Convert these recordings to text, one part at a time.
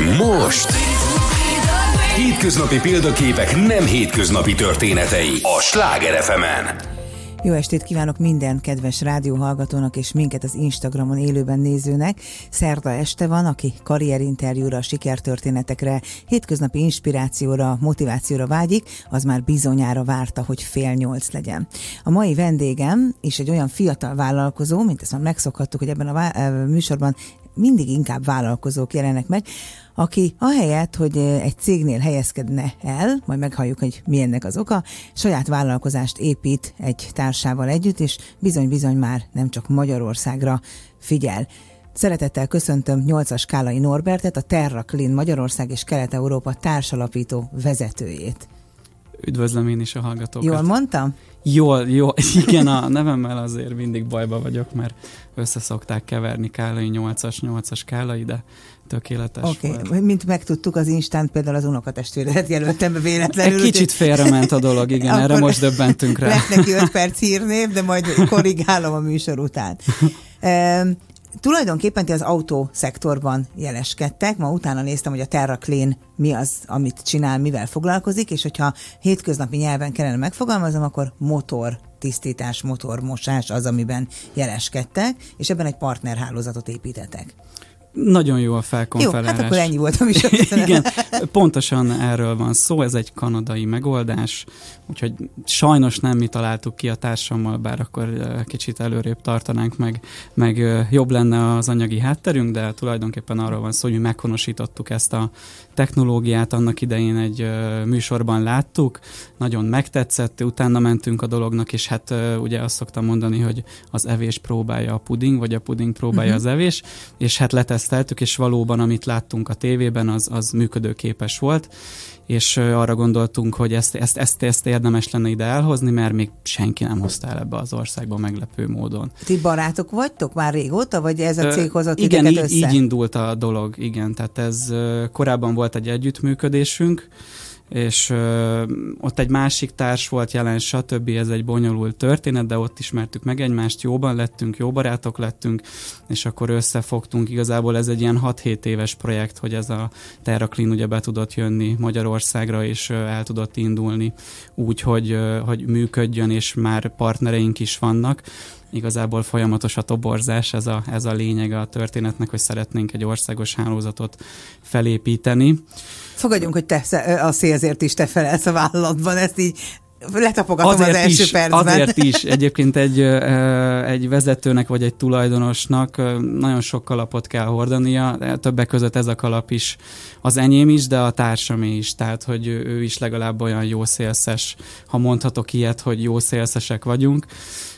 Most... Hétköznapi példaképek nem hétköznapi történetei a Sláger fm -en. Jó estét kívánok minden kedves rádióhallgatónak és minket az Instagramon élőben nézőnek. Szerda este van, aki karrierinterjúra, sikertörténetekre, hétköznapi inspirációra, motivációra vágyik, az már bizonyára várta, hogy fél nyolc legyen. A mai vendégem és egy olyan fiatal vállalkozó, mint ezt már megszokhattuk, hogy ebben a műsorban mindig inkább vállalkozók jelenek meg, aki ahelyett, hogy egy cégnél helyezkedne el, majd meghalljuk, hogy mi ennek az oka, saját vállalkozást épít egy társával együtt, és bizony-bizony már nem csak Magyarországra figyel. Szeretettel köszöntöm 8-as Kálai Norbertet, a Terra Clean Magyarország és Kelet-Európa társalapító vezetőjét. Üdvözlöm én is a hallgatókat. Jól mondtam? Jól, jó, igen, a nevemmel azért mindig bajba vagyok, mert összeszokták keverni Kálai 8-as, 8-as Kálai, de tökéletes Oké, okay. mint megtudtuk az Instán, például az unokatestvéredet jelöltem be véletlenül. Egy kicsit félrement a dolog, igen, erre most döbbentünk rá. Lett neki 5 perc hírnév, de majd korrigálom a műsor után. Tulajdonképpen ti az autószektorban jeleskedtek, ma utána néztem, hogy a Terra Clean mi az, amit csinál, mivel foglalkozik, és hogyha hétköznapi nyelven kellene megfogalmazom, akkor motor tisztítás, motormosás az, amiben jeleskedtek, és ebben egy partnerhálózatot építetek. Nagyon jó a felkonferálás. Jó, hát akkor ennyi volt, is. Igen, pontosan erről van szó, ez egy kanadai megoldás, úgyhogy sajnos nem mi találtuk ki a társammal, bár akkor kicsit előrébb tartanánk meg, meg jobb lenne az anyagi hátterünk, de tulajdonképpen arról van szó, hogy mi meghonosítottuk ezt a technológiát, annak idején egy műsorban láttuk, nagyon megtetszett, utána mentünk a dolognak, és hát ugye azt szoktam mondani, hogy az evés próbálja a puding, vagy a puding próbálja uh-huh. az evés, és hát leteszteltük, és valóban amit láttunk a tévében, az, az működőképes volt, és arra gondoltunk, hogy ezt, ezt, ezt, ezt érdemes lenne ide elhozni, mert még senki nem hozta el ebbe az országba meglepő módon. Ti barátok vagytok már régóta, vagy ez a cég hozott Igen, így, össze? így indult a dolog, igen, tehát ez korábban volt egy együttműködésünk, és ö, ott egy másik társ volt jelen, stb. Ez egy bonyolult történet, de ott ismertük meg egymást, jóban lettünk, jó barátok lettünk, és akkor összefogtunk. Igazából ez egy ilyen 6-7 éves projekt, hogy ez a TerraClean ugye be tudott jönni Magyarországra, és ö, el tudott indulni úgy, hogy, ö, hogy működjön, és már partnereink is vannak igazából folyamatos a toborzás, ez a, ez a lényeg a történetnek, hogy szeretnénk egy országos hálózatot felépíteni. Fogadjunk, hogy te a szélzért is te felelsz a vállalatban, ezt így letapogatom azért az első is, percben. Azért is, egyébként egy, egy vezetőnek vagy egy tulajdonosnak nagyon sok kalapot kell hordania, többek között ez a kalap is az enyém is, de a társamé is, tehát hogy ő is legalább olyan jó szélszes, ha mondhatok ilyet, hogy jó szélszesek vagyunk,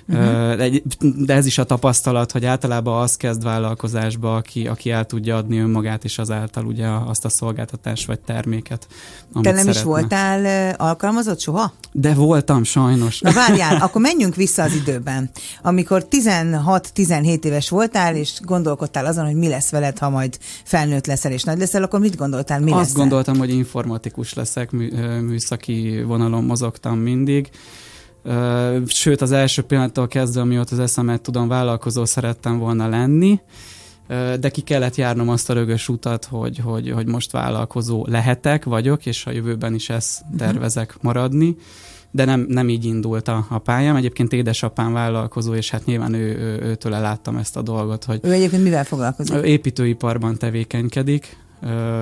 Uh-huh. De ez is a tapasztalat, hogy általában az kezd vállalkozásba, aki, aki el tudja adni önmagát, és azáltal ugye azt a szolgáltatás vagy terméket, amit Te nem szeretne. is voltál alkalmazott soha? De voltam, sajnos. Na várjál, akkor menjünk vissza az időben. Amikor 16-17 éves voltál, és gondolkodtál azon, hogy mi lesz veled, ha majd felnőtt leszel és nagy leszel, akkor mit gondoltál, mi Azt leszel? gondoltam, hogy informatikus leszek, műszaki vonalon mozogtam mindig Sőt, az első pillanattól kezdve, amióta az eszemet tudom, vállalkozó szerettem volna lenni, de ki kellett járnom azt a rögös utat, hogy, hogy, hogy most vállalkozó lehetek, vagyok, és a jövőben is ezt mhm. tervezek maradni de nem, nem így indult a, a pályám. Egyébként édesapám vállalkozó, és hát nyilván ő, ő, őtől láttam ezt a dolgot, hogy... Ő egyébként mivel foglalkozik? Építőiparban tevékenykedik,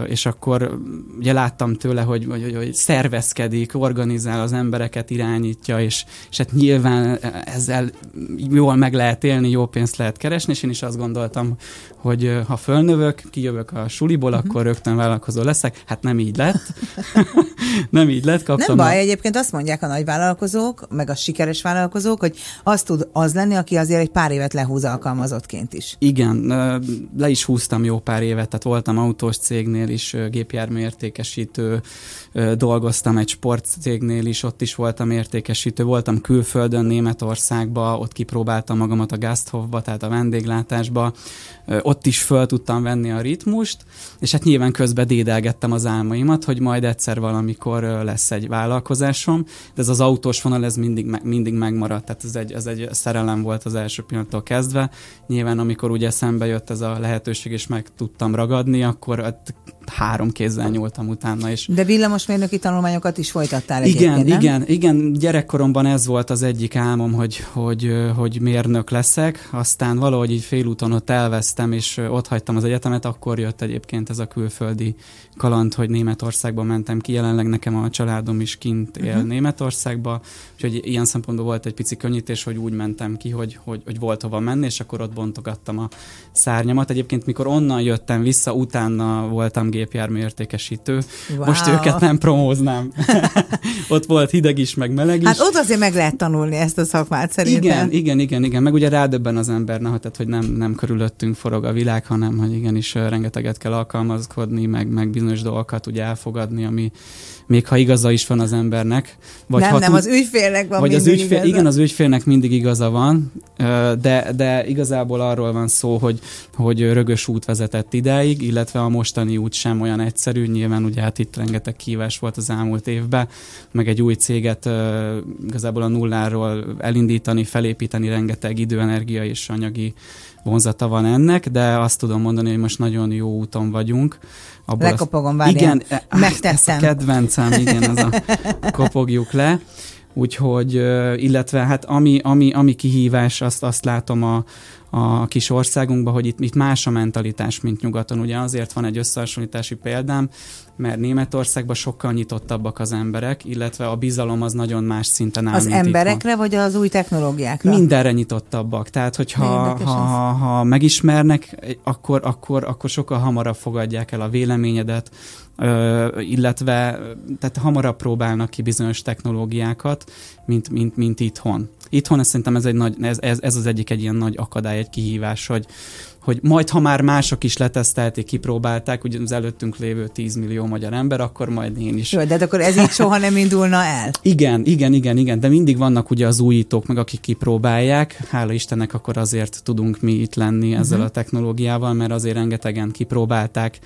és akkor ugye láttam tőle, hogy, hogy, hogy szervezkedik, organizál az embereket, irányítja, és, és hát nyilván ezzel jól meg lehet élni, jó pénzt lehet keresni, és én is azt gondoltam, hogy ha fölnövök, kijövök a suliból, uh-huh. akkor rögtön vállalkozó leszek. Hát nem így lett. nem így lett. Kaptam nem baj, a... egyébként azt mondják a nagy vállalkozók, meg a sikeres vállalkozók, hogy az tud az lenni, aki azért egy pár évet lehúz alkalmazottként is. Igen, le is húztam jó pár évet, tehát voltam autós cégnél is, gépjármű értékesítő, dolgoztam egy sportcégnél is, ott is voltam értékesítő, voltam külföldön, Németországba, ott kipróbáltam magamat a Gasthofba, tehát a vendéglátásba, ott is föl tudtam venni a ritmust, és hát nyilván közben dédelgettem az álmaimat, hogy majd egyszer valamikor lesz egy vállalkozásom, de ez az autós vonal, ez mindig, mindig megmaradt, tehát ez egy, ez egy szerelem volt az első pillanattól kezdve. Nyilván amikor ugye szembe jött ez a lehetőség, és meg tudtam ragadni, akkor at három kézzel nyúltam utána. És De villamosmérnöki tanulmányokat is folytattál igen, egyébként, igen, igen, gyerekkoromban ez volt az egyik álmom, hogy, hogy, hogy mérnök leszek, aztán valahogy így félúton ott elvesztem, és ott hagytam az egyetemet, akkor jött egyébként ez a külföldi kaland, hogy Németországba mentem ki, jelenleg nekem a családom is kint él uh-huh. Németországba, úgyhogy ilyen szempontból volt egy pici könnyítés, hogy úgy mentem ki, hogy, hogy, hogy volt hova menni, és akkor ott bontogattam a szárnyamat. Egyébként mikor onnan jöttem vissza, utána voltam gépjármű értékesítő. Wow. Most őket nem promóznám. ott volt hideg is, meg meleg is. Hát ott azért meg lehet tanulni ezt a szakmát szerintem. Igen, igen, igen, igen. Meg ugye rádöbben az ember, na, tehát, hogy nem, nem körülöttünk forog a világ, hanem hogy igenis rengeteget kell alkalmazkodni, meg, meg bizonyos dolgokat ugye elfogadni, ami, még ha igaza is van az embernek. Vagy nem, ha nem, tud, az ügyfélnek van vagy az ügyfél, igaza. Igen, az ügyfélnek mindig igaza van, de, de igazából arról van szó, hogy, hogy rögös út vezetett idáig, illetve a mostani út sem olyan egyszerű. Nyilván ugye hát itt rengeteg kívás volt az elmúlt évben, meg egy új céget igazából a nulláról elindítani, felépíteni rengeteg idő, energia és anyagi vonzata van ennek, de azt tudom mondani, hogy most nagyon jó úton vagyunk. Abból Lekopogom, várjál. Igen, e, megtettem. Ez a kedvencem, igen, ez a kopogjuk le. Úgyhogy, illetve hát ami, ami, ami kihívás, azt, azt látom a, a kis országunkban, hogy itt, itt más a mentalitás, mint nyugaton. Ugye azért van egy összehasonlítási példám, mert Németországban sokkal nyitottabbak az emberek, illetve a bizalom az nagyon más szinten áll, Az emberekre, itthon. vagy az új technológiákra? Mindenre nyitottabbak. Tehát, hogyha ha, ha, ha megismernek, akkor, akkor, akkor sokkal hamarabb fogadják el a véleményedet, Ö, illetve tehát hamarabb próbálnak ki bizonyos technológiákat, mint, mint, mint itthon. Itthon ez szerintem ez, egy nagy, ez, ez, ez az egyik egy ilyen nagy akadály, egy kihívás, hogy, hogy majd, ha már mások is letesztelték, kipróbálták, ugye az előttünk lévő 10 millió magyar ember, akkor majd én is. Jó, de hát akkor ez így soha nem indulna el? Igen, igen, igen, igen, de mindig vannak ugye az újítók, meg akik kipróbálják. Hála Istennek akkor azért tudunk mi itt lenni ezzel uh-huh. a technológiával, mert azért rengetegen kipróbálták,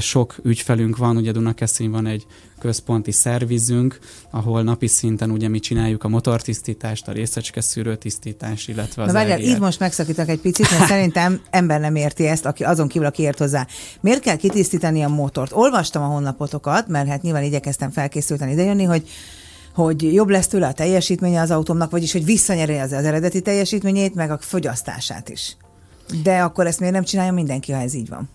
sok ügyfelünk van, ugye Dunakeszin van egy központi szervizünk, ahol napi szinten ugye mi csináljuk a motortisztítást, a részecske szűrőtisztítás, illetve az Na várjál, itt most megszakítok egy picit, mert szerintem ember nem érti ezt, aki azon kívül, aki ért hozzá. Miért kell kitisztítani a motort? Olvastam a honlapotokat, mert hát nyilván igyekeztem felkészülten idejönni, hogy hogy jobb lesz tőle a teljesítménye az autómnak, vagyis hogy visszanyeri az, az eredeti teljesítményét, meg a fogyasztását is. De akkor ezt miért nem csinálja mindenki, ha ez így van?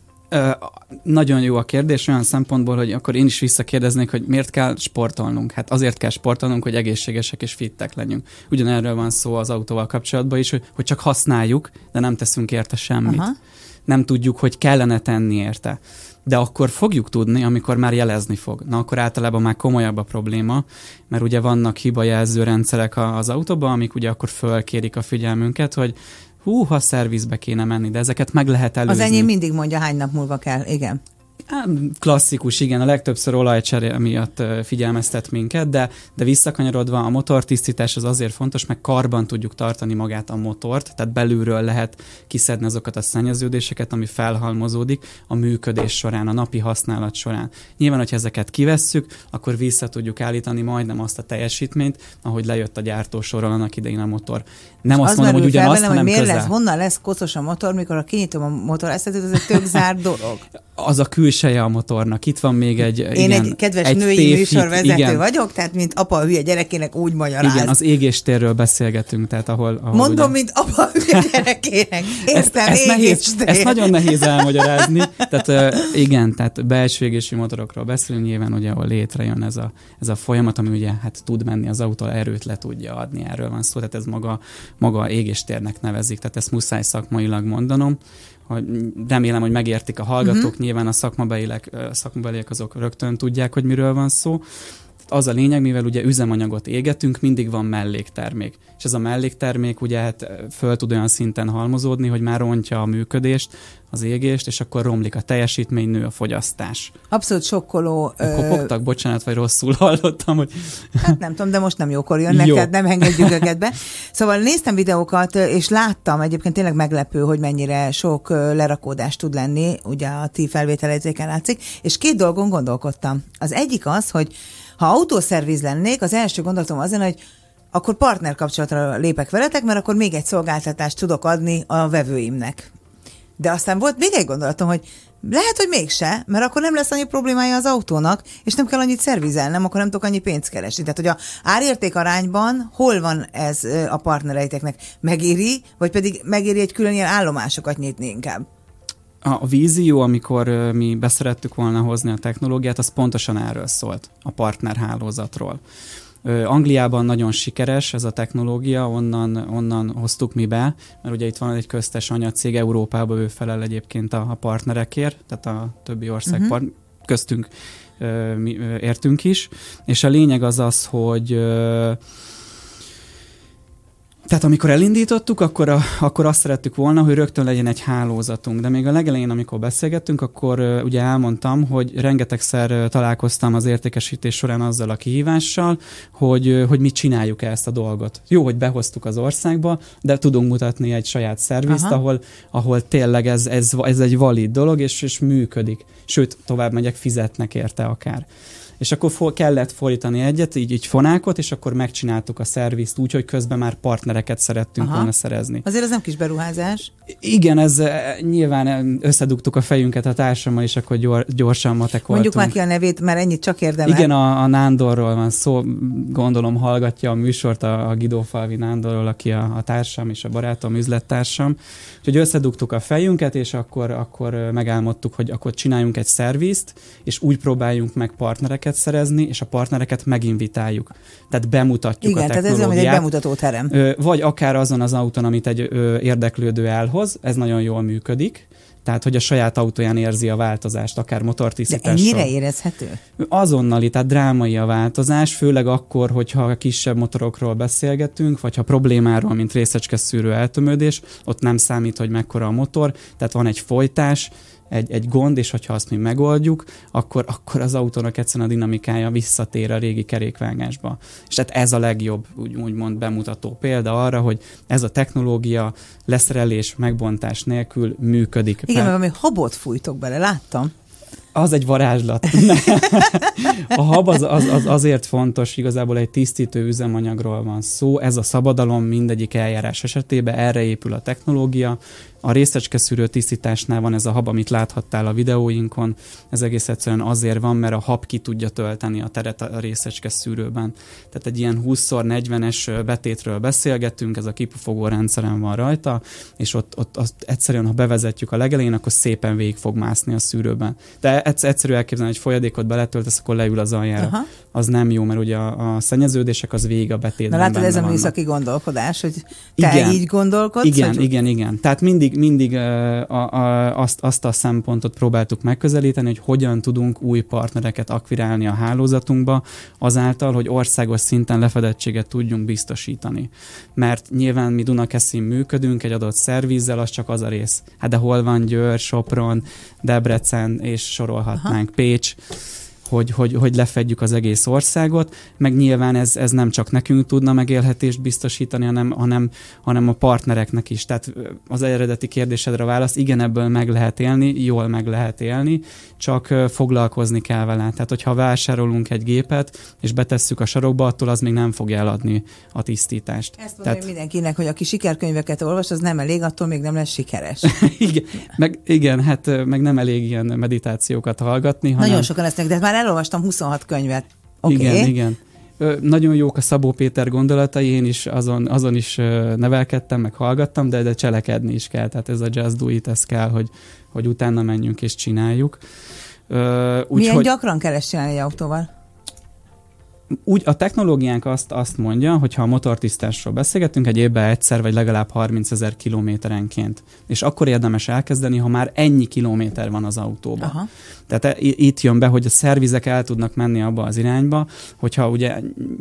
Nagyon jó a kérdés olyan szempontból, hogy akkor én is visszakérdeznék, hogy miért kell sportolnunk. Hát azért kell sportolnunk, hogy egészségesek és fittek legyünk. Ugyanerről van szó az autóval kapcsolatban is, hogy, hogy csak használjuk, de nem teszünk érte semmit. Aha. Nem tudjuk, hogy kellene tenni érte. De akkor fogjuk tudni, amikor már jelezni fog. Na akkor általában már komolyabb a probléma, mert ugye vannak hibajelző rendszerek az autóban, amik ugye akkor fölkérik a figyelmünket, hogy hú, ha szervizbe kéne menni, de ezeket meg lehet előzni. Az enyém mindig mondja, hány nap múlva kell, igen. Klasszikus, igen, a legtöbbször olajcseré miatt figyelmeztet minket, de, de visszakanyarodva a motortisztítás az azért fontos, mert karban tudjuk tartani magát a motort, tehát belülről lehet kiszedni azokat a szennyeződéseket, ami felhalmozódik a működés során, a napi használat során. Nyilván, hogyha ezeket kivesszük, akkor vissza tudjuk állítani majdnem azt a teljesítményt, ahogy lejött a gyártósorral annak idején a motor. Nem azt az mondom, hogy ugyanazt, hanem hogy miért közel. lesz, honnan lesz koszos a motor, mikor a kinyitom a motor, ezt ez egy tök zárt dolog. Az a külseje a motornak. Itt van még egy Én igen, egy kedves egy női tévhit, műsorvezető igen. vagyok, tehát mint apa a hülye gyerekének úgy magyaráz. Igen, az égéstérről beszélgetünk, tehát ahol... ahol Mondom, ugye... mint apa a hülye gyerekének. Értem, ezt, ezt, nehéz, ezt nagyon nehéz elmagyarázni. Tehát igen, tehát belső égési motorokról beszélünk, nyilván ugye, ahol létrejön ez a, ez a folyamat, ami ugye hát tud menni az autó, erőt le tudja adni, erről van szó, tehát ez maga, maga égéstérnek nevezik, tehát ezt muszáj szakmailag mondanom hogy remélem, hogy megértik a hallgatók, uh-huh. nyilván a szakmabeliek, szakmabeliek azok rögtön tudják, hogy miről van szó. Az a lényeg, mivel ugye üzemanyagot égetünk, mindig van melléktermék. És ez a melléktermék ugye hát föl tud olyan szinten halmozódni, hogy már rontja a működést, az égést, és akkor romlik a teljesítmény, nő a fogyasztás. Abszolút sokkoló. Kopogtak, ö... bocsánat, vagy rosszul hallottam, hogy... Hát nem tudom, de most nem jókor jönnek, Jó. tehát nem engedjük őket be. Szóval néztem videókat, és láttam, egyébként tényleg meglepő, hogy mennyire sok lerakódás tud lenni, ugye a ti felvételezéken látszik, és két dolgon gondolkodtam. Az egyik az, hogy ha autószerviz lennék, az első gondolatom az hogy akkor partner kapcsolatra lépek veletek, mert akkor még egy szolgáltatást tudok adni a vevőimnek. De aztán volt még egy gondolatom, hogy Lehet, hogy mégse, mert akkor nem lesz annyi problémája az autónak, és nem kell annyit szervizelnem, akkor nem tudok annyi pénzt keresni. Tehát, hogy a árérték arányban hol van ez a partnereiteknek? Megéri, vagy pedig megéri egy külön ilyen állomásokat nyitni inkább? A vízió, amikor mi beszerettük volna hozni a technológiát, az pontosan erről szólt, a partnerhálózatról. Angliában nagyon sikeres ez a technológia, onnan, onnan hoztuk mi be, mert ugye itt van egy köztes anyacég, Európában ő felel egyébként a, a partnerekért, tehát a többi ország uh-huh. part, köztünk mi értünk is, és a lényeg az az, hogy tehát amikor elindítottuk, akkor, a, akkor azt szerettük volna, hogy rögtön legyen egy hálózatunk. De még a legelején, amikor beszélgettünk, akkor uh, ugye elmondtam, hogy rengetegszer uh, találkoztam az értékesítés során azzal a kihívással, hogy, uh, hogy mit csináljuk -e ezt a dolgot. Jó, hogy behoztuk az országba, de tudunk mutatni egy saját szervizt, ahol, ahol tényleg ez, ez, ez egy valid dolog, és, és működik. Sőt, tovább megyek, fizetnek érte akár és akkor for, kellett fordítani egyet, így, így fonákot, és akkor megcsináltuk a szervizt úgy, hogy közben már partnereket szerettünk Aha. volna szerezni. Azért ez nem kis beruházás. Igen, ez eh, nyilván eh, összedugtuk a fejünket a társammal, és akkor gyor, gyorsan matekoltunk. Mondjuk már ki a nevét, mert ennyit csak érdemel. Igen, a, a Nándorról van szó, gondolom hallgatja a műsort a, a Gidó Falvi Nándorról, aki a, a társam és a barátom, üzlettársam. Úgyhogy összedugtuk a fejünket, és akkor, akkor megálmodtuk, hogy akkor csináljunk egy szervizt, és úgy próbáljunk meg partnereket partnereket szerezni, és a partnereket meginvitáljuk. Tehát bemutatjuk Igen, a technológiát. tehát ez egy bemutató terem. Vagy akár azon az autón, amit egy érdeklődő elhoz, ez nagyon jól működik. Tehát, hogy a saját autóján érzi a változást, akár motortisztításról. De ennyire érezhető? Azonnali, tehát drámai a változás, főleg akkor, hogyha a kisebb motorokról beszélgetünk, vagy ha problémáról, mint részecske szűrő eltömődés, ott nem számít, hogy mekkora a motor, tehát van egy folytás, egy, egy gond, és hogyha azt mi megoldjuk, akkor, akkor az autónak egyszerűen a dinamikája visszatér a régi kerékvágásba. És tehát ez a legjobb, úgy, úgymond bemutató példa arra, hogy ez a technológia leszerelés, megbontás nélkül működik. Igen, mert ami habot fújtok bele, láttam. Az egy varázslat. a hab az, az, az azért fontos, igazából egy tisztító üzemanyagról van szó. Ez a szabadalom mindegyik eljárás esetében, erre épül a technológia. A részecskeszűrő tisztításnál van ez a hab, amit láthattál a videóinkon. Ez egész egyszerűen azért van, mert a hab ki tudja tölteni a teret a részecskeszűrőben. Tehát egy ilyen 20x40-es betétről beszélgetünk, ez a kipufogó rendszeren van rajta, és ott, ott ott egyszerűen, ha bevezetjük a legelején, akkor szépen végig fog mászni a szűrőben. De egyszerű elképzelni, hogy folyadékot beletöltesz, akkor leül az aljára. Aha. Az nem jó, mert ugye a, a szennyeződések az végig a betétben Na látod, ez a műszaki gondolkodás, hogy te igen, így gondolkodsz? Igen, hogy... igen, igen. Tehát mindig, mindig a, a, azt, azt a szempontot próbáltuk megközelíteni, hogy hogyan tudunk új partnereket akvirálni a hálózatunkba, azáltal, hogy országos szinten lefedettséget tudjunk biztosítani. Mert nyilván mi Dunakeszin működünk egy adott szervízzel, az csak az a rész. Hát de hol van Győr, Sopron, Debrecen, és sorolhatnánk Aha. Pécs hogy, hogy, hogy lefedjük az egész országot, meg nyilván ez, ez nem csak nekünk tudna megélhetést biztosítani, hanem, hanem, hanem a partnereknek is. Tehát az eredeti kérdésedre a válasz, igen, ebből meg lehet élni, jól meg lehet élni, csak foglalkozni kell vele. Tehát, hogyha vásárolunk egy gépet, és betesszük a sarokba, attól az még nem fogja eladni a tisztítást. Ezt mondom Tehát... mindenkinek, hogy aki sikerkönyveket olvas, az nem elég, attól még nem lesz sikeres. igen, meg, igen, hát meg nem elég ilyen meditációkat hallgatni. Hanem... Nagyon sokan lesznek, de már elolvastam 26 könyvet. Okay. Igen, igen. Ö, nagyon jók a Szabó Péter gondolatai, én is azon, azon is nevelkedtem, meg hallgattam, de, de cselekedni is kell. Tehát ez a just do it, ez kell, hogy, hogy utána menjünk és csináljuk. Ö, úgy, Milyen hogy... gyakran kell ezt csinálni egy autóval? Úgy a technológiánk azt, azt mondja, hogy ha a motortisztásról beszélgetünk, egy évben egyszer, vagy legalább 30 ezer kilométerenként. És akkor érdemes elkezdeni, ha már ennyi kilométer van az autóban. Aha. Tehát e, itt jön be, hogy a szervizek el tudnak menni abba az irányba, hogyha ugye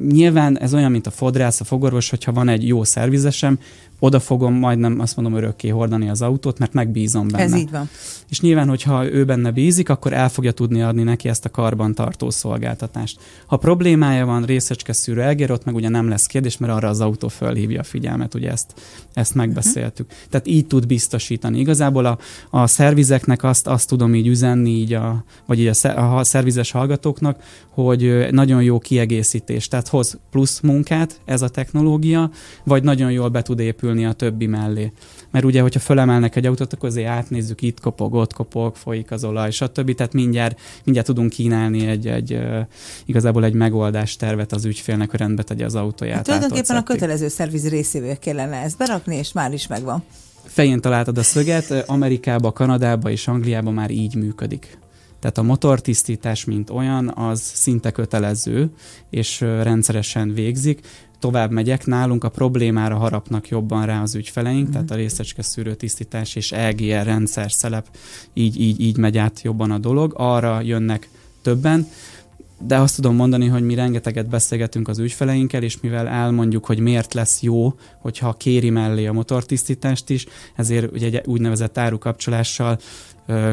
nyilván ez olyan, mint a fodrász, a fogorvos, hogyha van egy jó szervizesem, oda fogom majdnem azt mondom örökké hordani az autót, mert megbízom benne. Ez így van. És nyilván, hogyha ő benne bízik, akkor el fogja tudni adni neki ezt a karbantartó szolgáltatást. Ha problémája van, részecske szűrő elgér, ott meg ugye nem lesz kérdés, mert arra az autó fölhívja a figyelmet, ugye ezt, ezt megbeszéltük. Uh-huh. Tehát így tud biztosítani. Igazából a, a szervizeknek azt, azt tudom így üzenni, így a, vagy így a, a szervizes hallgatóknak, hogy nagyon jó kiegészítés. Tehát hoz plusz munkát ez a technológia, vagy nagyon jól be tud épülni a többi mellé. Mert ugye, hogyha fölemelnek egy autót, akkor azért átnézzük, itt kopog, ott kopog, folyik az olaj, stb. Tehát mindjárt, mindjárt tudunk kínálni egy, egy igazából egy megoldást tervet az ügyfélnek, hogy rendbe tegye az autóját. Hát tulajdonképpen a kötelező szerviz részévé kellene ezt berakni, és már is megvan. Fején találtad a szöget, Amerikába, Kanadába és Angliába már így működik. Tehát a motortisztítás, mint olyan, az szinte kötelező, és rendszeresen végzik. Tovább megyek, nálunk a problémára harapnak jobban rá az ügyfeleink, mm. tehát a részecske szűrő tisztítás és EGR rendszer szelep, így, így, így megy át jobban a dolog. Arra jönnek többen, de azt tudom mondani, hogy mi rengeteget beszélgetünk az ügyfeleinkkel, és mivel elmondjuk, hogy miért lesz jó, hogyha kéri mellé a motortisztítást is, ezért ugye egy úgynevezett árukapcsolással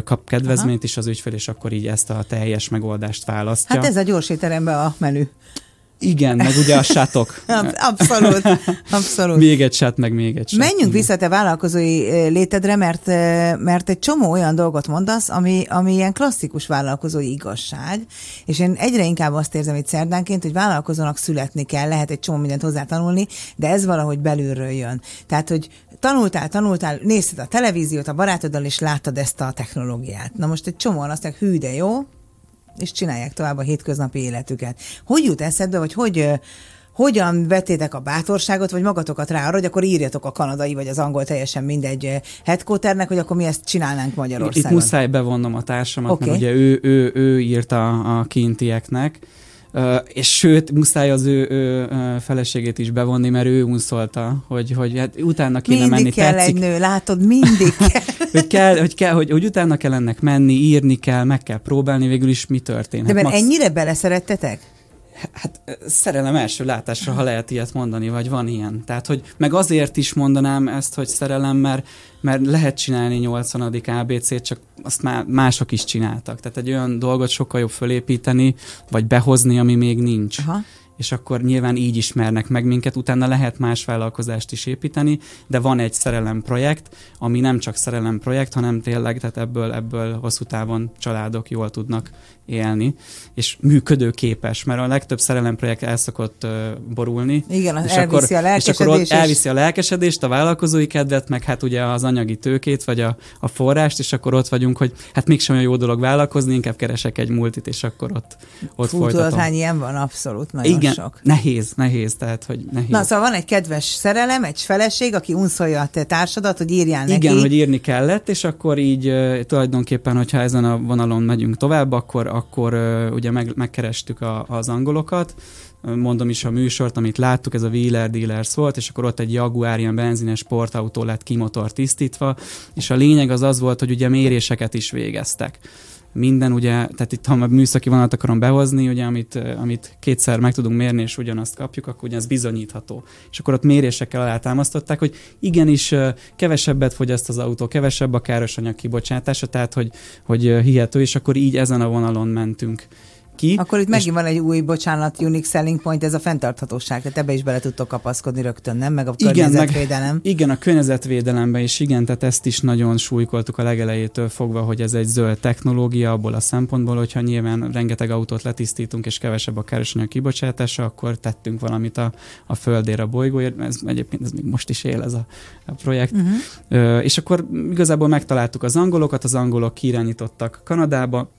kap kedvezményt Aha. is az ügyfél, és akkor így ezt a teljes megoldást választja. Hát ez a gyors a menü. Igen, meg ugye a sátok. abszolút, abszolút. még egy sát, meg még egy sát. Menjünk vissza te vállalkozói létedre, mert, mert egy csomó olyan dolgot mondasz, ami, ami ilyen klasszikus vállalkozói igazság, és én egyre inkább azt érzem itt szerdánként, hogy vállalkozónak születni kell, lehet egy csomó mindent hozzá tanulni, de ez valahogy belülről jön. Tehát, hogy tanultál, tanultál, nézted a televíziót a barátoddal, és láttad ezt a technológiát. Na most egy csomóan azt mondják, hű, de jó, és csinálják tovább a hétköznapi életüket. Hogy jut eszedbe, vagy hogy hogyan vettétek a bátorságot, vagy magatokat rá arra, hogy akkor írjatok a kanadai vagy az angol teljesen mindegy headquarternek, hogy akkor mi ezt csinálnánk Magyarországon. Itt muszáj bevonnom a társamat, okay. mert ugye ő, ő, ő írta a kintieknek, és sőt, muszáj az ő, ő feleségét is bevonni, mert ő unszolta, hogy, hogy hát utána kéne mindig menni. kell tetszik. egy nő, látod, mindig kell. hogy, kell, hogy, kell hogy, hogy utána kell ennek menni, írni kell, meg kell próbálni, végül is mi történhet. De mert Max... ennyire beleszerettetek? Hát szerelem első látásra, ha lehet ilyet mondani, vagy van ilyen. Tehát, hogy meg azért is mondanám ezt, hogy szerelem, mert, mert lehet csinálni 80. ABC-t, csak azt már mások is csináltak. Tehát egy olyan dolgot sokkal jobb fölépíteni, vagy behozni, ami még nincs. Aha és akkor nyilván így ismernek meg minket, utána lehet más vállalkozást is építeni, de van egy szerelem projekt, ami nem csak szerelem projekt, hanem tényleg, tehát ebből, ebből hosszú távon családok jól tudnak élni, és működőképes, mert a legtöbb szerelemprojekt el szokott borulni. Igen, és elviszi akkor, a És akkor ott elviszi a lelkesedést, a vállalkozói kedvet, meg hát ugye az anyagi tőkét, vagy a, a forrást, és akkor ott vagyunk, hogy hát mégsem olyan jó dolog vállalkozni, inkább keresek egy multit, és akkor ott, ott Fú, folytatom. Tudod, hány ilyen van? Abszolút, nagyon Igen, sok. nehéz, nehéz, tehát, hogy nehéz. Na, szóval van egy kedves szerelem, egy feleség, aki unszolja a te társadat, hogy írjál neki. Igen, hogy írni kellett, és akkor így tulajdonképpen, hogyha ezen a vonalon megyünk tovább, akkor akkor ugye meg, megkerestük a, az angolokat, mondom is a műsort, amit láttuk, ez a Wheeler Dealers volt, és akkor ott egy Jaguar ilyen benzines sportautó lett kimotor tisztítva, és a lényeg az az volt, hogy ugye méréseket is végeztek minden, ugye, tehát itt ha a műszaki vonalat akarom behozni, ugye, amit, amit kétszer meg tudunk mérni, és ugyanazt kapjuk, akkor ugye ez bizonyítható. És akkor ott mérésekkel alátámasztották, hogy igenis kevesebbet fogyaszt az autó, kevesebb a károsanyag kibocsátása, tehát hogy, hogy hihető, és akkor így ezen a vonalon mentünk ki. Akkor itt megint van egy új, bocsánat, unique selling point, ez a fenntarthatóság, tehát ebbe is bele tudtok kapaszkodni rögtön, nem? Meg a igen, környezetvédelem. Meg, igen, a környezetvédelemben is, igen, tehát ezt is nagyon súlykoltuk a legelejétől fogva, hogy ez egy zöld technológia abból a szempontból, hogyha nyilván rengeteg autót letisztítunk, és kevesebb a károsanyag kibocsátása, akkor tettünk valamit a, a földére, a bolygóért. Ez egyébként ez még most is él ez a, a projekt. Uh-huh. Ö, és akkor igazából megtaláltuk az angolokat, az angolok kirányítottak Kanadába,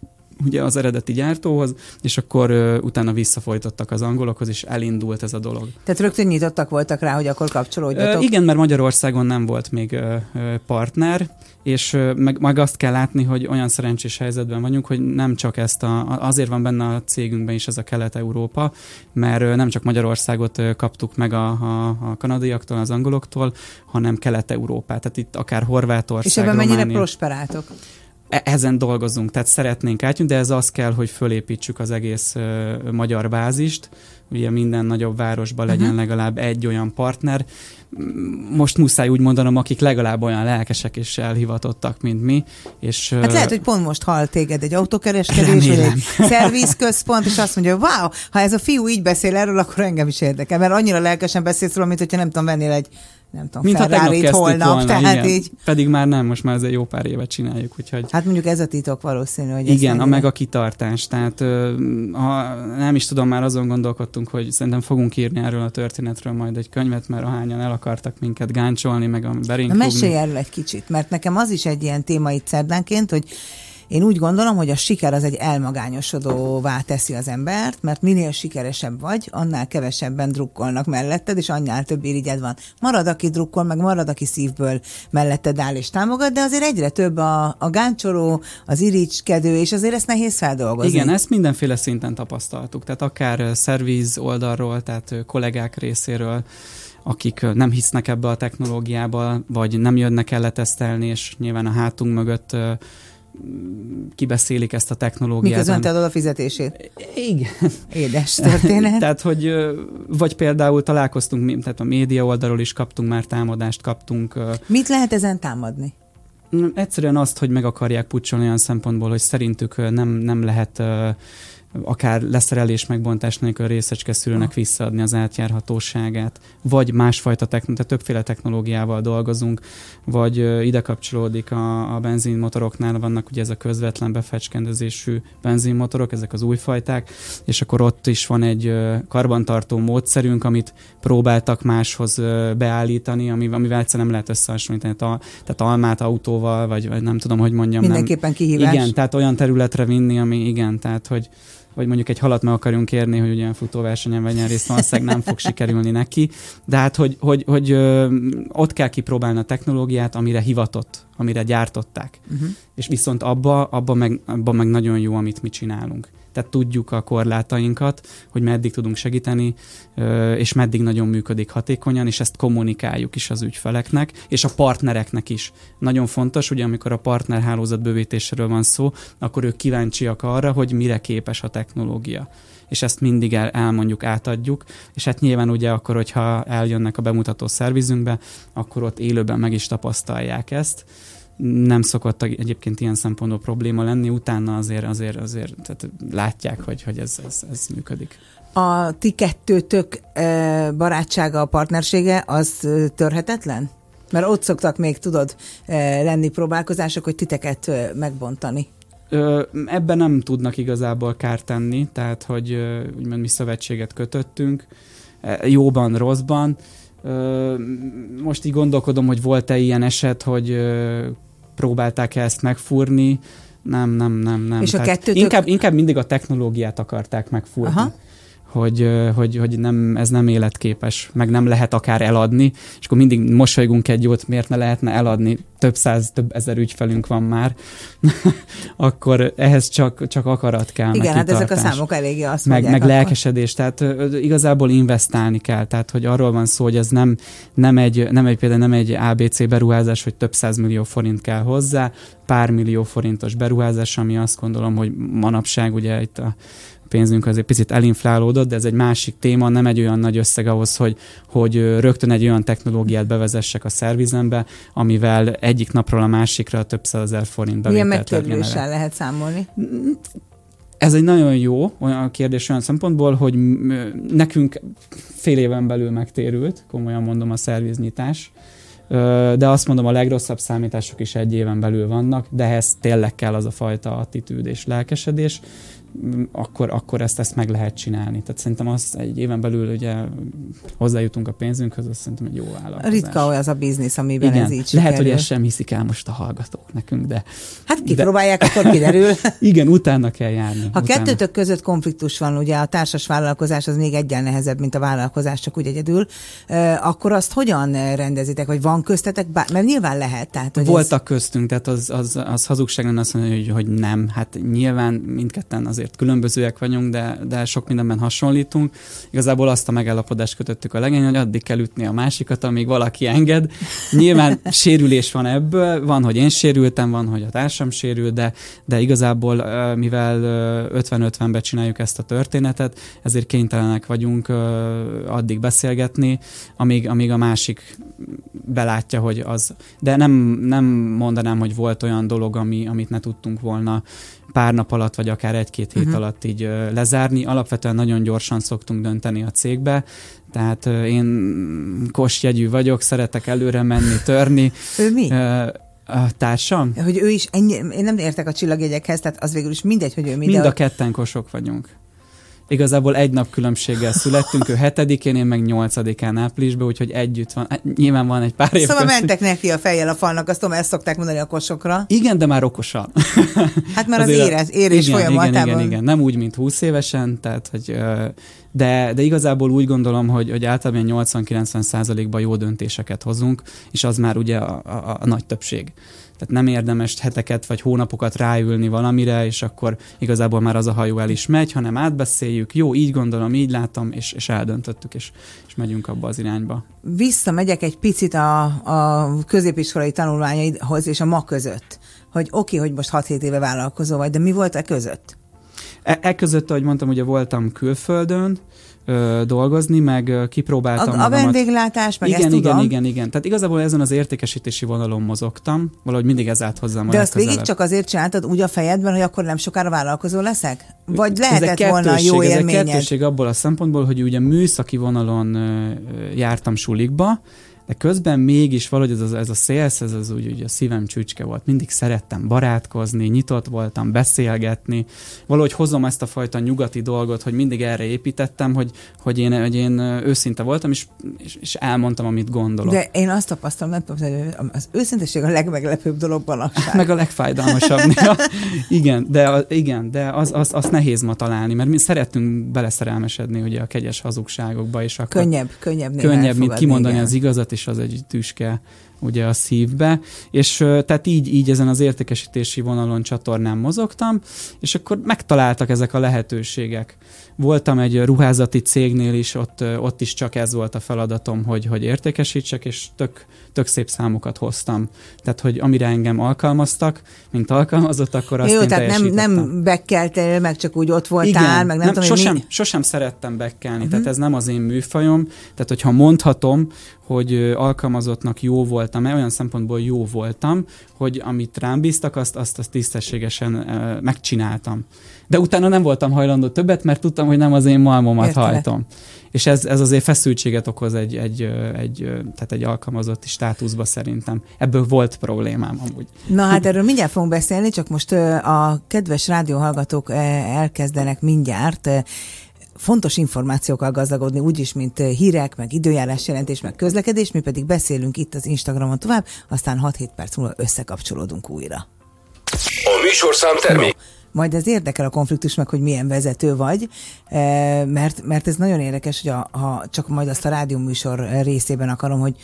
ugye az eredeti gyártóhoz, és akkor uh, utána visszafolytottak az angolokhoz, és elindult ez a dolog. Tehát rögtön nyitottak voltak rá, hogy akkor kapcsolódjatok? Uh, igen, mert Magyarországon nem volt még uh, partner, és uh, meg, meg azt kell látni, hogy olyan szerencsés helyzetben vagyunk, hogy nem csak ezt a, azért van benne a cégünkben is ez a Kelet-Európa, mert uh, nem csak Magyarországot uh, kaptuk meg a, a, a kanadaiaktól, az angoloktól, hanem Kelet-Európát, tehát itt akár Horvátország, És ebben Románia. mennyire prosperáltok? E-, ezen dolgozunk, tehát szeretnénk átjönni, de ez az kell, hogy fölépítsük az egész uh, magyar bázist, ugye minden nagyobb városban legyen uh-huh. legalább egy olyan partner. Most muszáj úgy mondanom, akik legalább olyan lelkesek és elhivatottak, mint mi. És, hát lehet, hogy pont most hall téged egy autókereskedés, vagy egy szervizközpont, és azt mondja, wow, ha ez a fiú így beszél erről, akkor engem is érdekel, mert annyira lelkesen beszélsz róla, mint hogyha nem tudom, vennél egy nem tudom, Mint ferrari holnap, volna, tehát igen. így. Pedig már nem, most már ez egy jó pár évet csináljuk, úgyhogy... Hát mondjuk ez a titok valószínű, hogy Igen, a meg a kitartás. Tehát ha nem is tudom, már azon gondolkodtunk, hogy szerintem fogunk írni erről a történetről majd egy könyvet, mert ahányan el akartak minket gáncsolni, meg a Na mesélj erről egy kicsit, mert nekem az is egy ilyen téma itt szerdánként, hogy én úgy gondolom, hogy a siker az egy elmagányosodóvá teszi az embert, mert minél sikeresebb vagy, annál kevesebben drukkolnak melletted, és annál több irigyed van. Marad, aki drukkol, meg marad, aki szívből melletted áll és támogat, de azért egyre több a, a gáncsoló, az irigykedő, és azért ezt nehéz feldolgozni. Igen, ezt mindenféle szinten tapasztaltuk. Tehát akár szerviz oldalról, tehát kollégák részéről, akik nem hisznek ebbe a technológiába, vagy nem jönnek el letesztelni, és nyilván a hátunk mögött kibeszélik ezt a technológiát. Miközben te adod a fizetését. Igen. Édes történet. tehát, hogy vagy például találkoztunk, tehát a média oldalról is kaptunk már támadást, kaptunk. Mit lehet ezen támadni? Egyszerűen azt, hogy meg akarják pucsolni olyan szempontból, hogy szerintük nem, nem lehet akár leszerelés megbontás nélkül részecske szülőnek visszaadni az átjárhatóságát, vagy másfajta technológia, többféle technológiával dolgozunk, vagy ide kapcsolódik a, a benzinmotoroknál, vannak ugye ez a közvetlen befecskendezésű benzinmotorok, ezek az új fajták, és akkor ott is van egy karbantartó módszerünk, amit próbáltak máshoz beállítani, amivel egyszerűen nem lehet összehasonlítani. Tehát almát autóval, vagy, vagy nem tudom, hogy mondjam. Mindenképpen nem, kihívás. Igen, tehát olyan területre vinni, ami igen, tehát hogy vagy mondjuk egy halat meg akarjunk érni, hogy ugyan futóversenyen vegyen részt, valószínűleg nem fog sikerülni neki. De hát, hogy, hogy, hogy ö, ott kell kipróbálni a technológiát, amire hivatott, amire gyártották. Uh-huh. És viszont abba, abba, meg, abba meg nagyon jó, amit mi csinálunk tehát tudjuk a korlátainkat, hogy meddig tudunk segíteni, és meddig nagyon működik hatékonyan, és ezt kommunikáljuk is az ügyfeleknek, és a partnereknek is. Nagyon fontos, ugye amikor a partnerhálózat bővítéséről van szó, akkor ők kíváncsiak arra, hogy mire képes a technológia. És ezt mindig el, elmondjuk, átadjuk, és hát nyilván ugye akkor, hogyha eljönnek a bemutató szervizünkbe, akkor ott élőben meg is tapasztalják ezt, nem szokott egyébként ilyen szempontból probléma lenni, utána azért, azért, azért tehát látják, hogy, hogy ez, ez, ez működik. A ti kettőtök barátsága, a partnersége az törhetetlen? Mert ott szoktak még, tudod, lenni próbálkozások, hogy titeket megbontani. Ebben nem tudnak igazából kárt tenni, tehát, hogy úgymond mi szövetséget kötöttünk, jóban, rosszban. Most így gondolkodom, hogy volt-e ilyen eset, hogy próbálták -e ezt megfúrni. Nem, nem, nem, nem. És a kettőtök... inkább, inkább mindig a technológiát akarták megfúrni. Aha hogy, hogy, hogy nem, ez nem életképes, meg nem lehet akár eladni, és akkor mindig mosolygunk egy jót, miért ne lehetne eladni, több száz, több ezer ügyfelünk van már, akkor ehhez csak, csak akarat kell. Igen, hát ezek a számok eléggé azt meg. Meg akkor. lelkesedés, tehát igazából investálni kell, tehát hogy arról van szó, hogy ez nem, nem egy, nem egy például nem egy ABC beruházás, hogy több száz millió forint kell hozzá, pár millió forintos beruházás, ami azt gondolom, hogy manapság ugye itt a pénzünk azért picit elinflálódott, de ez egy másik téma, nem egy olyan nagy összeg ahhoz, hogy, hogy rögtön egy olyan technológiát bevezessek a szervizembe, amivel egyik napról a másikra több százezer forint Milyen megtérüléssel lehet számolni? Ez egy nagyon jó olyan kérdés olyan szempontból, hogy nekünk fél éven belül megtérült, komolyan mondom a szerviznyitás, de azt mondom, a legrosszabb számítások is egy éven belül vannak, de ehhez tényleg kell az a fajta attitűd és lelkesedés, akkor, akkor ezt, ezt meg lehet csinálni. Tehát szerintem az egy éven belül ugye hozzájutunk a pénzünkhöz, az szerintem egy jó vállalkozás. Ritka az a biznisz, amiben Igen, ez így Lehet, hogy ezt sem hiszik el most a hallgatók nekünk, de... Hát kipróbálják, de... akkor kiderül. Igen, utána kell járni. Ha utána. kettőtök között konfliktus van, ugye a társas vállalkozás az még egyen nehezebb, mint a vállalkozás, csak úgy egyedül, akkor azt hogyan rendezitek, vagy van köztetek? Bár, mert nyilván lehet. Tehát, hogy Voltak ez... köztünk, tehát az, az, az hazugság lenne azt mondani, hogy, hogy nem. Hát nyilván mindketten az azért különbözőek vagyunk, de, de sok mindenben hasonlítunk. Igazából azt a megállapodást kötöttük a legény, hogy addig kell ütni a másikat, amíg valaki enged. Nyilván sérülés van ebből, van, hogy én sérültem, van, hogy a társam sérül, de, de igazából mivel 50-50-be csináljuk ezt a történetet, ezért kénytelenek vagyunk addig beszélgetni, amíg, amíg a másik belátja, hogy az. De nem, nem mondanám, hogy volt olyan dolog, ami, amit ne tudtunk volna pár nap alatt, vagy akár egy-két hét uh-huh. alatt így lezárni. Alapvetően nagyon gyorsan szoktunk dönteni a cégbe, tehát én kosjegyű vagyok, szeretek előre menni, törni. Ő mi? A társam? Hogy ő is, ennyi, én nem értek a csillagjegyekhez, tehát az végül is mindegy, hogy ő mi. Mind a ketten kosok vagyunk. Igazából egy nap különbséggel születtünk, ő hetedikén, én meg nyolcadikán áprilisban, úgyhogy együtt van. Nyilván van egy pár év Szóval köztünk. mentek neki a fejjel a falnak, azt tudom, ezt szokták mondani a kosokra. Igen, de már okosan. Hát már az érez, érés igen, folyamatában. Igen, igen, igen, nem úgy, mint 20 évesen, tehát, hogy, de, de igazából úgy gondolom, hogy, hogy általában 80-90 százalékban jó döntéseket hozunk, és az már ugye a, a, a nagy többség. Tehát nem érdemes heteket vagy hónapokat ráülni valamire, és akkor igazából már az a hajó el is megy, hanem átbeszéljük, jó, így gondolom, így látom, és, és eldöntöttük, és, és megyünk abba az irányba. Visszamegyek egy picit a, a középiskolai tanulmányaidhoz és a ma között, hogy oké, okay, hogy most 6-7 éve vállalkozó vagy, de mi volt e között? E, e között, ahogy mondtam, ugye voltam külföldön, ö, dolgozni, meg kipróbáltam A, a vendéglátás, meg igen, ezt igen, tudom. igen, igen. Tehát igazából ezen az értékesítési vonalon mozogtam, valahogy mindig ez állt hozzám De azt végig csak azért csináltad úgy a fejedben, hogy akkor nem sokára vállalkozó leszek? Vagy lehetett ez volna jó élményed? Ez egy abból a szempontból, hogy ugye műszaki vonalon jártam sulikba, de közben mégis valahogy ez a, ez a sales, ez az úgy, úgy a szívem csücske volt. Mindig szerettem barátkozni, nyitott voltam, beszélgetni. Valahogy hozom ezt a fajta nyugati dolgot, hogy mindig erre építettem, hogy, hogy, én, hogy én őszinte voltam, és, és, és elmondtam, amit gondolok. De én azt tapasztalom, nem tudom, hogy az őszinteség a legmeglepőbb dolog manapság. Meg a legfájdalmasabb. igen, de, igen, de az, az, az nehéz ma találni, mert mi szeretünk beleszerelmesedni ugye a kegyes hazugságokba. És akkor könnyebb, könnyebb, könnyebb, mint kimondani igen. az igazat, és az egy tüske ugye a szívbe, és tehát így, így ezen az értékesítési vonalon csatornán mozogtam, és akkor megtaláltak ezek a lehetőségek. Voltam egy ruházati cégnél is, ott, ott is csak ez volt a feladatom, hogy, hogy értékesítsek, és tök, tök szép számokat hoztam. Tehát, hogy amire engem alkalmaztak, mint alkalmazott, akkor azt Jó, én tehát nem, nem bekkeltél, meg csak úgy ott voltál, Igen, meg nem, nem tudom, sosem, mi... sosem szerettem bekkelni, uh-huh. tehát ez nem az én műfajom, tehát hogyha mondhatom, hogy alkalmazottnak jó voltam, olyan szempontból jó voltam, hogy amit rám bíztak, azt, azt, azt tisztességesen uh, megcsináltam. De utána nem voltam hajlandó többet, mert tudtam, hogy nem az én malmomat Értelek. hajtom. És ez, ez azért feszültséget okoz egy, egy, egy, tehát egy alkalmazotti státuszba szerintem. Ebből volt problémám amúgy. Na hát erről mindjárt fogunk beszélni, csak most a kedves rádióhallgatók elkezdenek mindjárt fontos információkkal gazdagodni, úgyis, mint hírek, meg időjárás jelentés, meg közlekedés, mi pedig beszélünk itt az Instagramon tovább, aztán 6-7 perc múlva összekapcsolódunk újra. A műsorszám termék. No majd ez érdekel a konfliktus meg, hogy milyen vezető vagy, mert, mert ez nagyon érdekes, hogy a, ha csak majd azt a rádióműsor részében akarom, hogy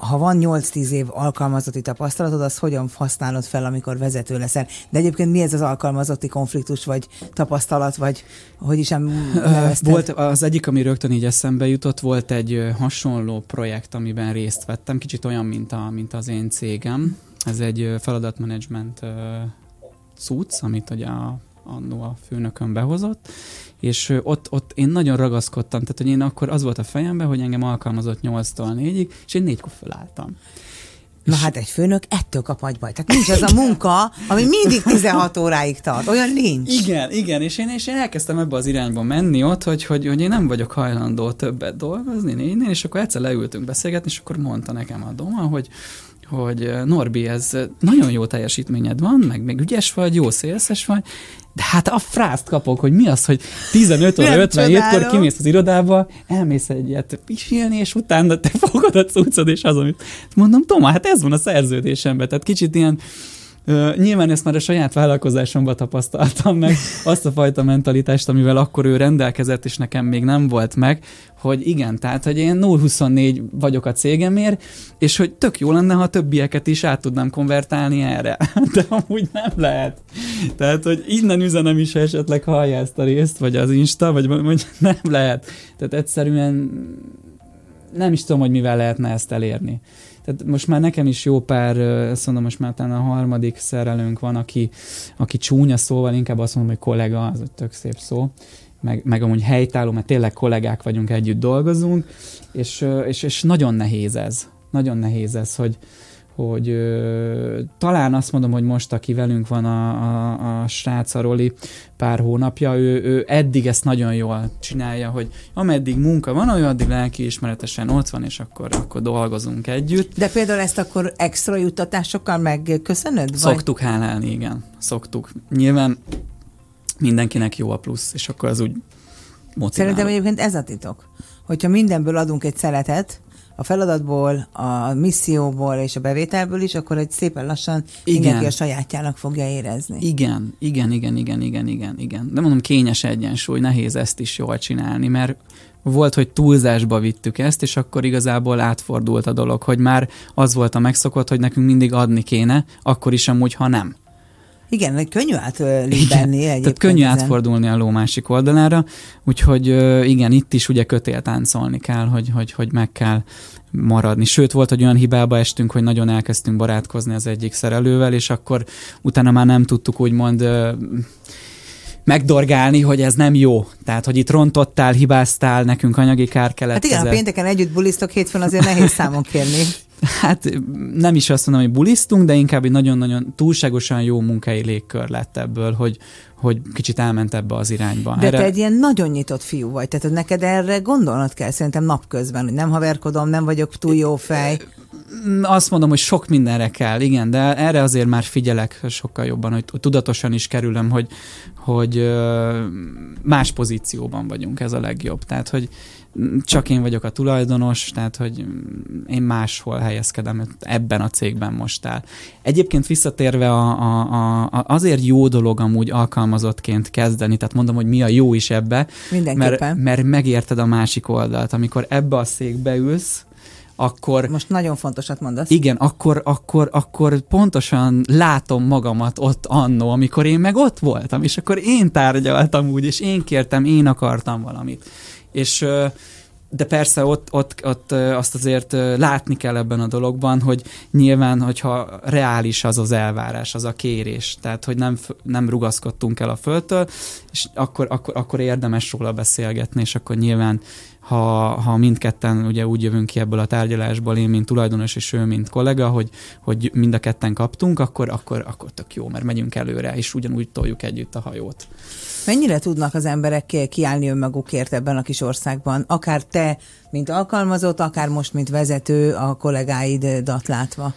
ha van 8-10 év alkalmazotti tapasztalatod, az hogyan használod fel, amikor vezető leszel? De egyébként mi ez az alkalmazotti konfliktus, vagy tapasztalat, vagy hogy is nem Volt az egyik, ami rögtön így eszembe jutott, volt egy hasonló projekt, amiben részt vettem, kicsit olyan, mint, a, mint az én cégem. Ez egy feladatmenedzsment cucc, amit ugye a, annó a főnökön behozott, és ott, ott én nagyon ragaszkodtam, tehát hogy én akkor az volt a fejemben, hogy engem alkalmazott 8-tól 4-ig, és én négykor felálltam. Na hát egy főnök ettől kap agybajt. Tehát nincs az a munka, ami mindig 16 óráig tart. Olyan nincs. Igen, igen, és én, és én elkezdtem ebbe az irányba menni ott, hogy, hogy, hogy én nem vagyok hajlandó többet dolgozni négynél, és akkor egyszer leültünk beszélgetni, és akkor mondta nekem a Doma, hogy hogy Norbi, ez nagyon jó teljesítményed van, meg még ügyes vagy, jó szélszes vagy, de hát a frászt kapok, hogy mi az, hogy 15 óra 57-kor kimész az irodába, elmész egyet pisilni, és utána te fogod a cuccod, és az, amit mondom, Toma, hát ez van a szerződésemben, tehát kicsit ilyen Uh, nyilván ezt már a saját vállalkozásomban tapasztaltam meg, azt a fajta mentalitást, amivel akkor ő rendelkezett, és nekem még nem volt meg, hogy igen, tehát, hogy én 0-24 vagyok a cégemért, és hogy tök jó lenne, ha a többieket is át tudnám konvertálni erre. De amúgy nem lehet. Tehát, hogy innen üzenem is, ha esetleg hallja ezt a részt, vagy az Insta, vagy hogy nem lehet. Tehát egyszerűen nem is tudom, hogy mivel lehetne ezt elérni. Most már nekem is jó pár, azt mondom, most már talán a harmadik szerelőnk van, aki, aki csúnya szóval, inkább azt mondom, hogy kollega, az egy tök szép szó, meg, meg amúgy helytálló, mert tényleg kollégák vagyunk, együtt dolgozunk, és, és, és nagyon nehéz ez. Nagyon nehéz ez, hogy, hogy ö, talán azt mondom, hogy most, aki velünk van a, a, a srác, a Roli, pár hónapja, ő, ő eddig ezt nagyon jól csinálja, hogy ameddig munka van, olyan addig lelkiismeretesen ott van, és akkor, akkor dolgozunk együtt. De például ezt akkor extra juttatásokkal megköszönöd? Szoktuk vagy? hálálni, igen. Szoktuk. Nyilván mindenkinek jó a plusz, és akkor az úgy motivál. Szerintem egyébként ez a titok. Hogyha mindenből adunk egy szeletet, a feladatból, a misszióból és a bevételből is, akkor egy szépen lassan igen. mindenki a sajátjának fogja érezni. Igen, igen, igen, igen, igen, igen, igen. De mondom, kényes egyensúly, nehéz ezt is jól csinálni, mert volt, hogy túlzásba vittük ezt, és akkor igazából átfordult a dolog, hogy már az volt a megszokott, hogy nekünk mindig adni kéne, akkor is amúgy, ha nem. Igen, könnyű átlibenni Tehát könnyű ezen. átfordulni a ló másik oldalára, úgyhogy igen, itt is ugye kötéltáncolni kell, hogy, hogy, hogy meg kell maradni. Sőt, volt, hogy olyan hibába estünk, hogy nagyon elkezdtünk barátkozni az egyik szerelővel, és akkor utána már nem tudtuk úgymond megdorgálni, hogy ez nem jó. Tehát, hogy itt rontottál, hibáztál, nekünk anyagi kár kellett. Hát igen, a pénteken együtt bulisztok, hétfőn azért nehéz számon kérni. Hát nem is azt mondom, hogy bulisztunk, de inkább egy nagyon-nagyon túlságosan jó munkai légkör lett ebből, hogy, hogy kicsit elment ebbe az irányba. De Erre... te egy ilyen nagyon nyitott fiú vagy, tehát neked erre gondolnod kell szerintem napközben, hogy nem haverkodom, nem vagyok túl jó fej. Azt mondom, hogy sok mindenre kell, igen, de erre azért már figyelek sokkal jobban, hogy tudatosan is kerülöm, hogy, hogy más pozícióban vagyunk, ez a legjobb. Tehát, hogy csak én vagyok a tulajdonos, tehát hogy én máshol helyezkedem ebben a cégben most el. Egyébként visszatérve a, a, a, azért jó dolog amúgy alkalmazottként kezdeni, tehát mondom, hogy mi a jó is ebbe, mert, mert megérted a másik oldalt. Amikor ebbe a székbe ülsz, akkor... Most nagyon fontosat mondasz. Igen, akkor, akkor, akkor pontosan látom magamat ott annó, amikor én meg ott voltam, és akkor én tárgyaltam úgy, és én kértem, én akartam valamit és de persze ott, ott, ott azt azért látni kell ebben a dologban, hogy nyilván, hogyha reális az az elvárás, az a kérés, tehát hogy nem, nem rugaszkodtunk el a földtől, és akkor, akkor, akkor érdemes róla beszélgetni, és akkor nyilván ha, ha mindketten ugye úgy jövünk ki ebből a tárgyalásból, én mint tulajdonos és ő mint kollega, hogy, hogy mind a ketten kaptunk, akkor, akkor, akkor tök jó, mert megyünk előre, és ugyanúgy toljuk együtt a hajót. Mennyire tudnak az emberek kiállni önmagukért ebben a kis országban? Akár te, mint alkalmazott, akár most, mint vezető, a kollégáidat látva?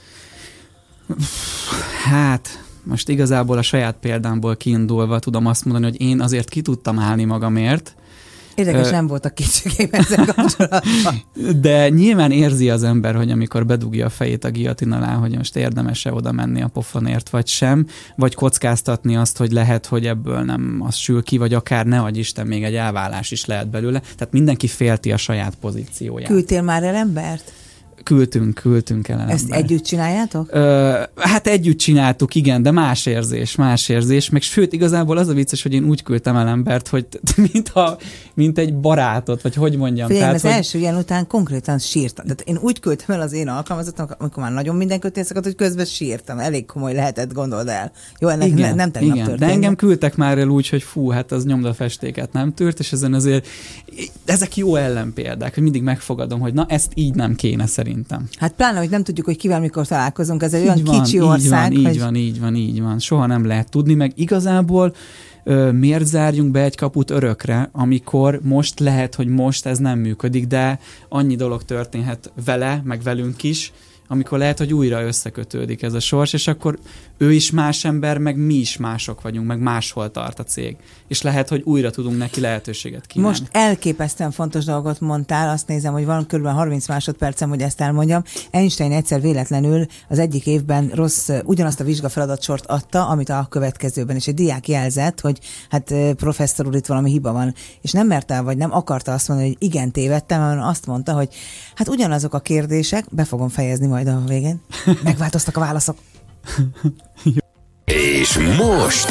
Hát, most igazából a saját példámból kiindulva tudom azt mondani, hogy én azért ki tudtam állni magamért, Érdekes, nem voltak kétségeim ezzel kapcsolatban. De nyilván érzi az ember, hogy amikor bedugja a fejét a guillotine alá, hogy most érdemese oda menni a pofonért, vagy sem, vagy kockáztatni azt, hogy lehet, hogy ebből nem az sül ki, vagy akár ne adj Isten, még egy elvállás is lehet belőle. Tehát mindenki félti a saját pozícióját. Küldtél már el embert? Küldtünk, küldtünk el. Ezt együtt csináljátok? Ö, hát együtt csináltuk, igen, de más érzés, más érzés. Meg sőt, igazából az a vicces, hogy én úgy küldtem el embert, hogy mint, a, mint egy barátot, vagy hogy mondjam. Figyelj, Tehát, az hogy... első ilyen után konkrétan sírtam. Tehát én úgy küldtem el az én alkalmazottam, amikor már nagyon minden kötészakat, hogy közben sírtam. Elég komoly lehetett, gondold el. Jó, ennek igen, ne, nem tegnap igen, történt. De engem küldtek már el úgy, hogy fú, hát az nyomdafestéket nem tűrt, és ezen azért ezek jó ellenpéldák, hogy mindig megfogadom, hogy na ezt így nem kéne szerint szerintem. Hát pláne, hogy nem tudjuk, hogy kivel mikor találkozunk, ez egy így olyan van, kicsi ország. Így van, hogy... így van, így van, így van. Soha nem lehet tudni, meg igazából ö, miért zárjunk be egy kaput örökre, amikor most lehet, hogy most ez nem működik, de annyi dolog történhet vele, meg velünk is, amikor lehet, hogy újra összekötődik ez a sors, és akkor ő is más ember, meg mi is mások vagyunk, meg máshol tart a cég. És lehet, hogy újra tudunk neki lehetőséget kínálni. Most elképesztően fontos dolgot mondtál, azt nézem, hogy van kb. 30 másodpercem, hogy ezt elmondjam. Einstein egyszer véletlenül az egyik évben rossz, ugyanazt a vizsgafeladat adta, amit a következőben, és egy diák jelzett, hogy hát professzor úr, itt valami hiba van, és nem merte vagy nem akarta azt mondani, hogy igen, tévedtem, hanem azt mondta, hogy hát ugyanazok a kérdések, be fogom fejezni majd a végén, megváltoztak a válaszok. És most...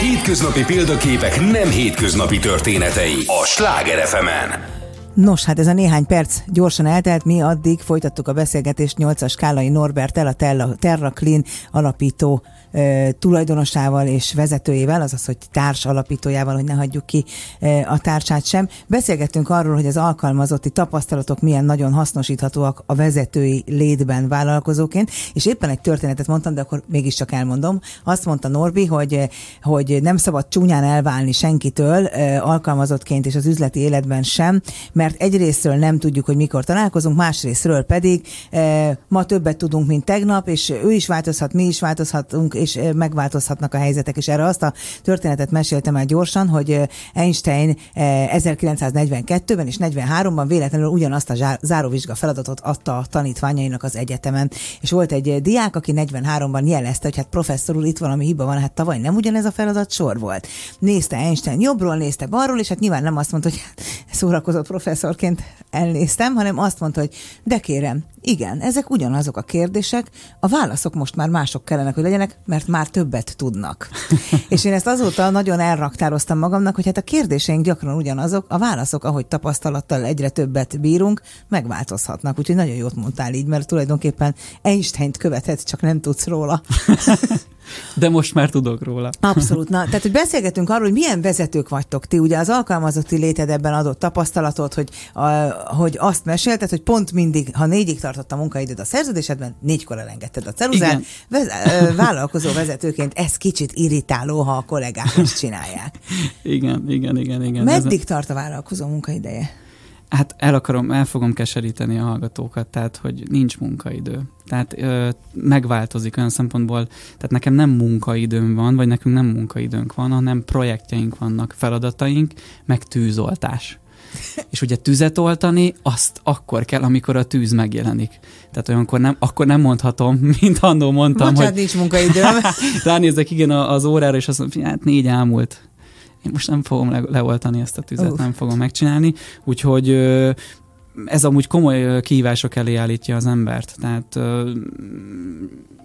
Hétköznapi példaképek nem hétköznapi történetei a Sláger fm -en. Nos, hát ez a néhány perc gyorsan eltelt, mi addig folytattuk a beszélgetést 8-as Kálai Norbertel, a Terra Clean alapító e, tulajdonosával és vezetőjével, azaz, hogy társ alapítójával, hogy ne hagyjuk ki e, a társát sem. Beszélgettünk arról, hogy az alkalmazotti tapasztalatok milyen nagyon hasznosíthatóak a vezetői létben vállalkozóként, és éppen egy történetet mondtam, de akkor mégiscsak elmondom. Azt mondta Norbi, hogy, hogy nem szabad csúnyán elválni senkitől, e, alkalmazottként és az üzleti életben sem, mert egyrésztről nem tudjuk, hogy mikor találkozunk, másrésztről pedig e, ma többet tudunk, mint tegnap, és ő is változhat, mi is változhatunk, és e, megváltozhatnak a helyzetek. És erre azt a történetet meséltem el gyorsan, hogy e, Einstein e, 1942-ben és 43-ban véletlenül ugyanazt a záróvizsga feladatot adta a tanítványainak az egyetemen. És volt egy diák, aki 43-ban jelezte, hogy hát professzor úr, itt valami hiba van, hát tavaly nem ugyanez a feladat sor volt. Nézte Einstein jobbról, nézte balról, és hát nyilván nem azt mondta, hogy szórakozott professzorként elnéztem, hanem azt mondta, hogy de kérem, igen, ezek ugyanazok a kérdések, a válaszok most már mások kellene, hogy legyenek, mert már többet tudnak. és én ezt azóta nagyon elraktároztam magamnak, hogy hát a kérdéseink gyakran ugyanazok, a válaszok, ahogy tapasztalattal egyre többet bírunk, megváltozhatnak. Úgyhogy nagyon jót mondtál így, mert tulajdonképpen Einstein-t követett, csak nem tudsz róla. De most már tudok róla. Abszolút. Na, tehát, hogy beszélgetünk arról, hogy milyen vezetők vagytok ti. Ugye az alkalmazotti léted ebben adott tapasztalatot, hogy, a, hogy azt mesélted, hogy pont mindig, ha négyig tartott a munkaidőd a szerződésedben, négykor elengedted a ceruzát. Vez, vállalkozó vezetőként ez kicsit irritáló, ha a kollégák ezt csinálják. Igen, igen, igen. igen. Meddig ez tart a vállalkozó munkaideje? Hát el akarom, el fogom keseríteni a hallgatókat, tehát hogy nincs munkaidő. Tehát ö, megváltozik olyan szempontból, tehát nekem nem munkaidőm van, vagy nekünk nem munkaidőnk van, hanem projektjeink vannak, feladataink, meg tűzoltás. És ugye tüzet oltani, azt akkor kell, amikor a tűz megjelenik. Tehát olyankor nem, akkor nem mondhatom, mint annó mondtam, Bocsánat, hogy... nincs munkaidőm. ránézek igen az órára, és azt mondom, hát négy elmúlt én most nem fogom le- leoltani ezt a tüzet, uh. nem fogom megcsinálni, úgyhogy ez amúgy komoly kihívások elé állítja az embert, tehát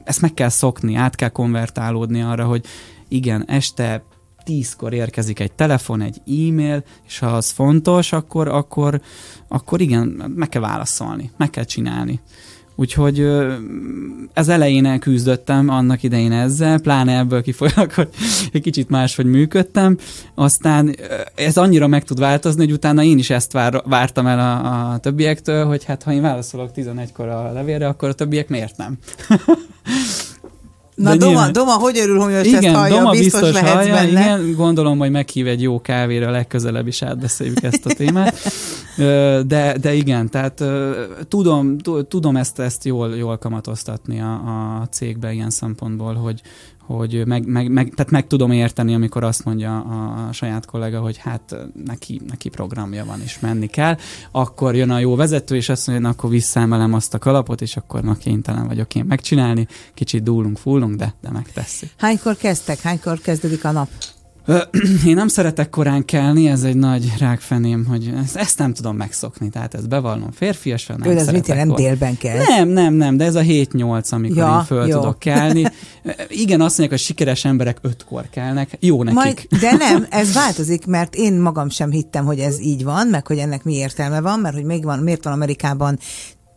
ezt meg kell szokni, át kell konvertálódni arra, hogy igen, este tízkor érkezik egy telefon, egy e-mail, és ha az fontos, akkor, akkor, akkor igen, meg kell válaszolni, meg kell csinálni. Úgyhogy ez elején elküzdöttem annak idején ezzel, pláne ebből kifolyólag, hogy egy kicsit máshogy működtem. Aztán ez annyira meg tud változni, hogy utána én is ezt vár, vártam el a, a többiektől, hogy hát ha én válaszolok 11-kor a levélre, akkor a többiek miért nem? Na Doma, nyilván... Doma, hogy örül, hogy most igen, ezt hallja, Doma biztos, biztos hallja, benne. Igen, gondolom, hogy meghív egy jó kávéra, legközelebb is átbeszéljük ezt a témát. De, de igen, tehát tudom, tudom ezt, ezt jól, jól kamatoztatni a, a cégbe ilyen szempontból, hogy, hogy meg, meg, meg, tehát meg tudom érteni, amikor azt mondja a saját kollega, hogy hát neki, neki programja van, és menni kell, akkor jön a jó vezető, és azt mondja, akkor visszaemelem azt a kalapot, és akkor ma kénytelen vagyok én megcsinálni, kicsit dúlunk, fullunk, de, de megteszi. Hánykor kezdtek? Hánykor kezdődik a nap? Én nem szeretek korán kelni, ez egy nagy rákfeném, hogy ezt, ezt nem tudom megszokni, tehát ezt bevallom férfiasan. Nem Ő, ez mit jelent, délben kell? Nem, nem, nem, de ez a 7-8, amikor ja, én föl jó. tudok kelni. Igen, azt mondják, hogy sikeres emberek ötkor kelnek, jó nekik. Majd, de nem, ez változik, mert én magam sem hittem, hogy ez így van, meg hogy ennek mi értelme van, mert hogy még van, miért van Amerikában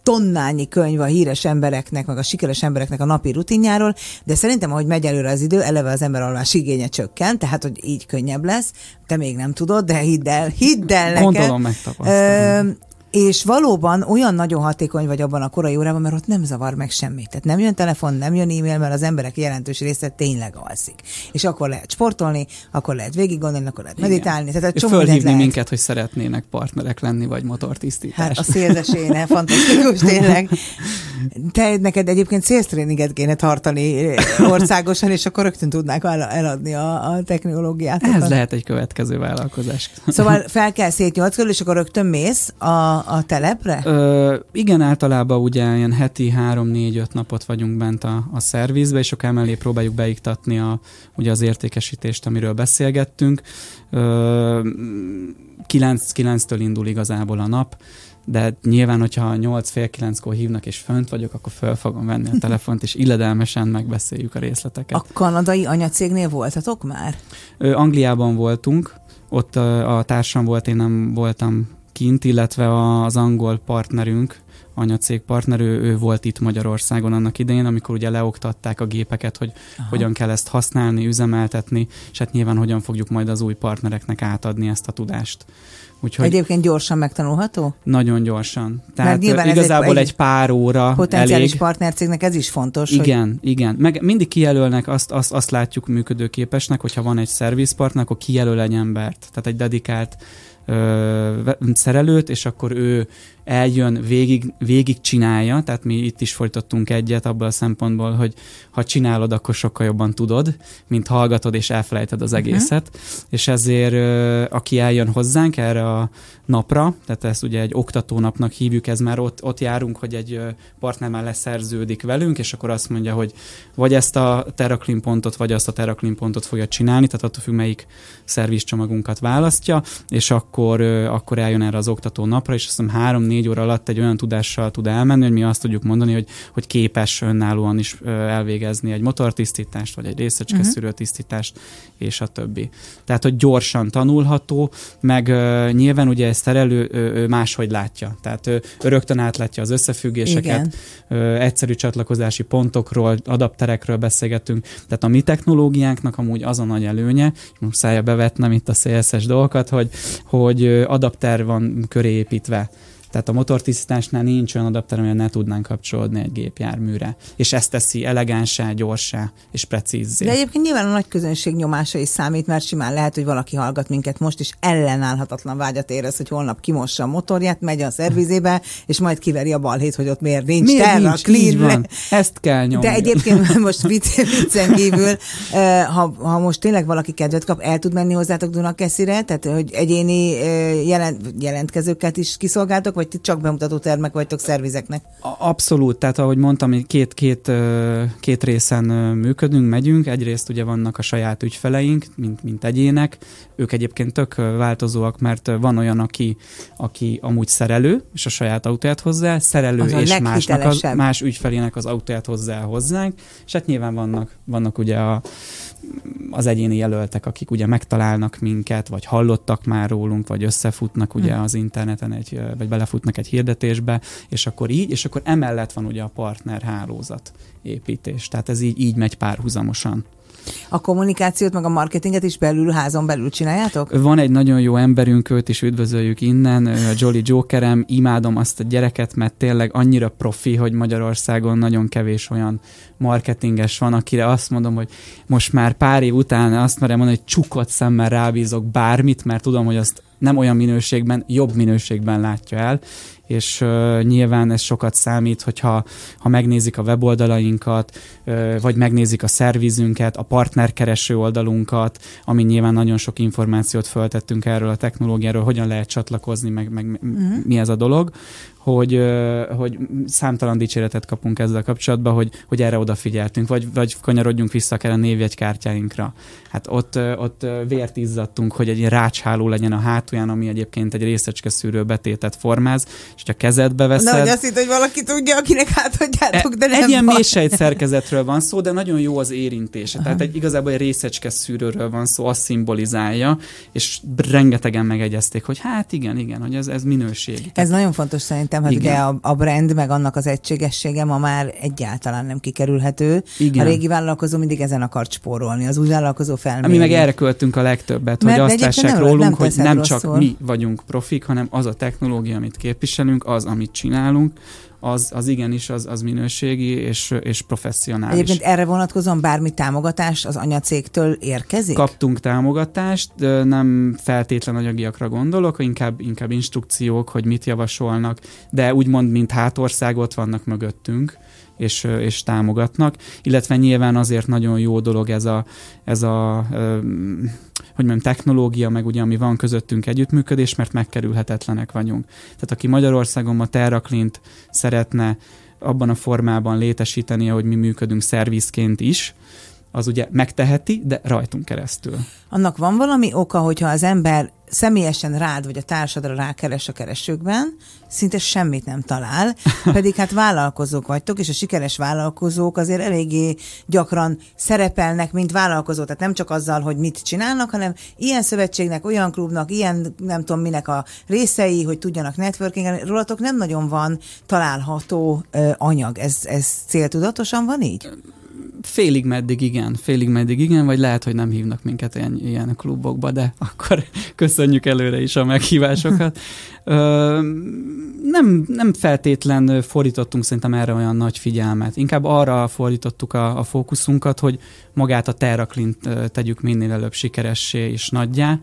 tonnányi könyv a híres embereknek, meg a sikeres embereknek a napi rutinjáról, de szerintem, ahogy megy előre az idő, eleve az ember alvás igénye csökken, tehát, hogy így könnyebb lesz. Te még nem tudod, de hidd el, hidd el nekem. Gondolom megtapasztalom. És valóban olyan nagyon hatékony vagy abban a korai órában, mert ott nem zavar meg semmit. Tehát nem jön telefon, nem jön e-mail, mert az emberek jelentős része tényleg alszik. És akkor lehet sportolni, akkor lehet végig gondolni, akkor lehet meditálni. Tehát és fölhívni lehet. minket, hogy szeretnének partnerek lenni, vagy motortisztítás. Hát a szélzeséne, fantasztikus tényleg. Te neked egyébként szélztréninget kéne tartani országosan, és akkor rögtön tudnák eladni a, a technológiát. Ez lehet egy következő vállalkozás. Szóval fel kell szét nyolc körül, és akkor rögtön mész a, a telepre? Ö, igen, általában ugye ilyen heti három-négy-öt napot vagyunk bent a, a szervizbe, és akkor emellé próbáljuk beiktatni a, ugye az értékesítést, amiről beszélgettünk. Ö, 9-9-től indul igazából a nap, de nyilván, hogyha 8 fél 9-kor hívnak és fönt vagyok, akkor föl fogom venni a telefont, és illedelmesen megbeszéljük a részleteket. A kanadai anyacégnél voltatok már? Ö, Angliában voltunk, ott a, a társam volt, én nem voltam kint, illetve az angol partnerünk, anyacég partner, ő, ő volt itt Magyarországon annak idején, amikor ugye leoktatták a gépeket, hogy Aha. hogyan kell ezt használni, üzemeltetni, és hát nyilván hogyan fogjuk majd az új partnereknek átadni ezt a tudást. Úgyhogy Egyébként gyorsan megtanulható? Nagyon gyorsan. Tehát igazából egy, egy pár óra Potenciális elég. partnercégnek ez is fontos. Igen, hogy... igen. Meg mindig kijelölnek, azt, azt, azt látjuk működőképesnek, hogyha van egy szervizpartner, akkor kijelöl egy embert. Tehát egy dedikált ö, szerelőt, és akkor ő eljön, végig, végig csinálja, tehát mi itt is folytattunk egyet abban a szempontból, hogy ha csinálod, akkor sokkal jobban tudod, mint hallgatod és elfelejted az mhm. egészet, uh-huh. és ezért aki eljön hozzánk erre a napra, tehát ezt ugye egy oktatónapnak hívjuk, ez már ott, ott járunk, hogy egy partner már leszerződik velünk, és akkor azt mondja, hogy vagy ezt a Terraklin pontot, vagy azt a Terraklin pontot fogja csinálni, tehát attól függ, melyik szervizcsomagunkat választja, és akkor, akkor eljön erre az oktató napra, és azt hiszem három négy óra alatt egy olyan tudással tud elmenni, hogy mi azt tudjuk mondani, hogy, hogy képes önállóan is elvégezni egy motortisztítást, vagy egy részecskeszűrő tisztítást, és a többi. Tehát, hogy gyorsan tanulható, meg uh, nyilván ugye egy szerelő ő máshogy látja. Tehát ő, rögtön átlátja az összefüggéseket, uh, egyszerű csatlakozási pontokról, adapterekről beszélgetünk. Tehát a mi technológiánknak amúgy az a nagy előnye, most szája bevetnem itt a CSS dolgokat, hogy, hogy adapter van köré építve. Tehát a motortisztításnál nincs olyan adapter, amilyen ne tudnánk kapcsolódni egy gépjárműre. És ezt teszi elegánsá, gyorsá és precízzé. De egyébként nyilván a nagy közönség nyomása is számít, mert simán lehet, hogy valaki hallgat minket most, is ellenállhatatlan vágyat érez, hogy holnap kimossa a motorját, megy a szervizébe, és majd kiveri a balhét, hogy ott miért nincs miért terra, nincs, clean. Van. Ezt kell nyomni. De egyébként most viccen kívül, ha, ha most tényleg valaki kedvet kap, el tud menni hozzátok Dunakeszire, tehát hogy egyéni jelent, jelentkezőket is kiszolgáltok, vagy ti csak bemutató termek vagytok szervizeknek? Abszolút, tehát ahogy mondtam, két, két, két részen működünk, megyünk. Egyrészt ugye vannak a saját ügyfeleink, mint, mint egyének. Ők egyébként tök változóak, mert van olyan, aki, aki amúgy szerelő, és a saját autóját hozzá, szerelő az és másnak az, más ügyfelének az autóját hozzá hozzánk, és hát nyilván vannak, vannak ugye a az egyéni jelöltek, akik ugye megtalálnak minket, vagy hallottak már rólunk, vagy összefutnak ugye hmm. az interneten, egy, vagy belefutnak egy hirdetésbe, és akkor így, és akkor emellett van ugye a partner hálózat építés. Tehát ez így, így megy párhuzamosan. A kommunikációt, meg a marketinget is belül, házon belül csináljátok? Van egy nagyon jó emberünk, őt is üdvözöljük innen, a Jolly Jokerem, imádom azt a gyereket, mert tényleg annyira profi, hogy Magyarországon nagyon kevés olyan marketinges van, akire azt mondom, hogy most már pár év után azt merem mondani, hogy csukott szemmel rábízok bármit, mert tudom, hogy azt nem olyan minőségben, jobb minőségben látja el, és uh, nyilván ez sokat számít, hogyha ha megnézik a weboldalainkat, uh, vagy megnézik a szervizünket, a partnerkereső oldalunkat, ami nyilván nagyon sok információt föltettünk erről a technológiáról, hogyan lehet csatlakozni, meg, meg uh-huh. mi ez a dolog, hogy, hogy számtalan dicséretet kapunk ezzel kapcsolatban, hogy, hogy erre odafigyeltünk, vagy, vagy kanyarodjunk vissza akár a névjegykártyáinkra. Hát ott, ott vért izzadtunk, hogy egy rácsháló legyen a hátulján, ami egyébként egy részecske szűrő betétet formáz, és ha kezedbe veszed... Na, hogy azt hitt, hogy valaki tudja, akinek átadjátok, de nem Egy ilyen mélysejt szerkezetről van szó, de nagyon jó az érintése. Tehát egy, igazából egy részecske szűrőről van szó, azt szimbolizálja, és rengetegen megegyezték, hogy hát igen, igen, hogy ez, ez minőség. Ez nagyon fontos szerintem szerintem, hát ugye a, a brand, meg annak az egységessége ma már egyáltalán nem kikerülhető. Igen. A régi vállalkozó mindig ezen akart spórolni, az új vállalkozó felmérni. Mi meg erre költünk a legtöbbet, Mert hogy azt lássák rólunk, nem hogy nem rosszul. csak mi vagyunk profik, hanem az a technológia, amit képviselünk, az, amit csinálunk, az, az igenis az, az minőségi és, és professzionális. Egyébként erre vonatkozóan bármi támogatás az anyacégtől érkezik? Kaptunk támogatást, nem feltétlen anyagiakra gondolok, inkább, inkább instrukciók, hogy mit javasolnak, de úgymond, mint hátország ott vannak mögöttünk és, és támogatnak, illetve nyilván azért nagyon jó dolog ez a, ez a hogy mondjam, technológia, meg ugye ami van közöttünk együttműködés, mert megkerülhetetlenek vagyunk. Tehát aki Magyarországon ma Terraklint szeretne abban a formában létesíteni, hogy mi működünk szervizként is, az ugye megteheti, de rajtunk keresztül. Annak van valami oka, hogyha az ember személyesen rád vagy a társadra rákeres a keresőkben, szinte semmit nem talál, pedig hát vállalkozók vagytok, és a sikeres vállalkozók azért eléggé gyakran szerepelnek, mint vállalkozó, tehát nem csak azzal, hogy mit csinálnak, hanem ilyen szövetségnek, olyan klubnak, ilyen nem tudom minek a részei, hogy tudjanak networking rólatok nem nagyon van található ö, anyag. Ez, ez céltudatosan van így? Félig meddig igen, félig meddig igen, vagy lehet, hogy nem hívnak minket ilyen, ilyen klubokba, de akkor köszönjük előre is a meghívásokat. Ö, nem, nem feltétlen fordítottunk szerintem erre olyan nagy figyelmet. Inkább arra fordítottuk a, a fókuszunkat, hogy magát a Terraklint tegyük minél előbb sikeressé és nagyjá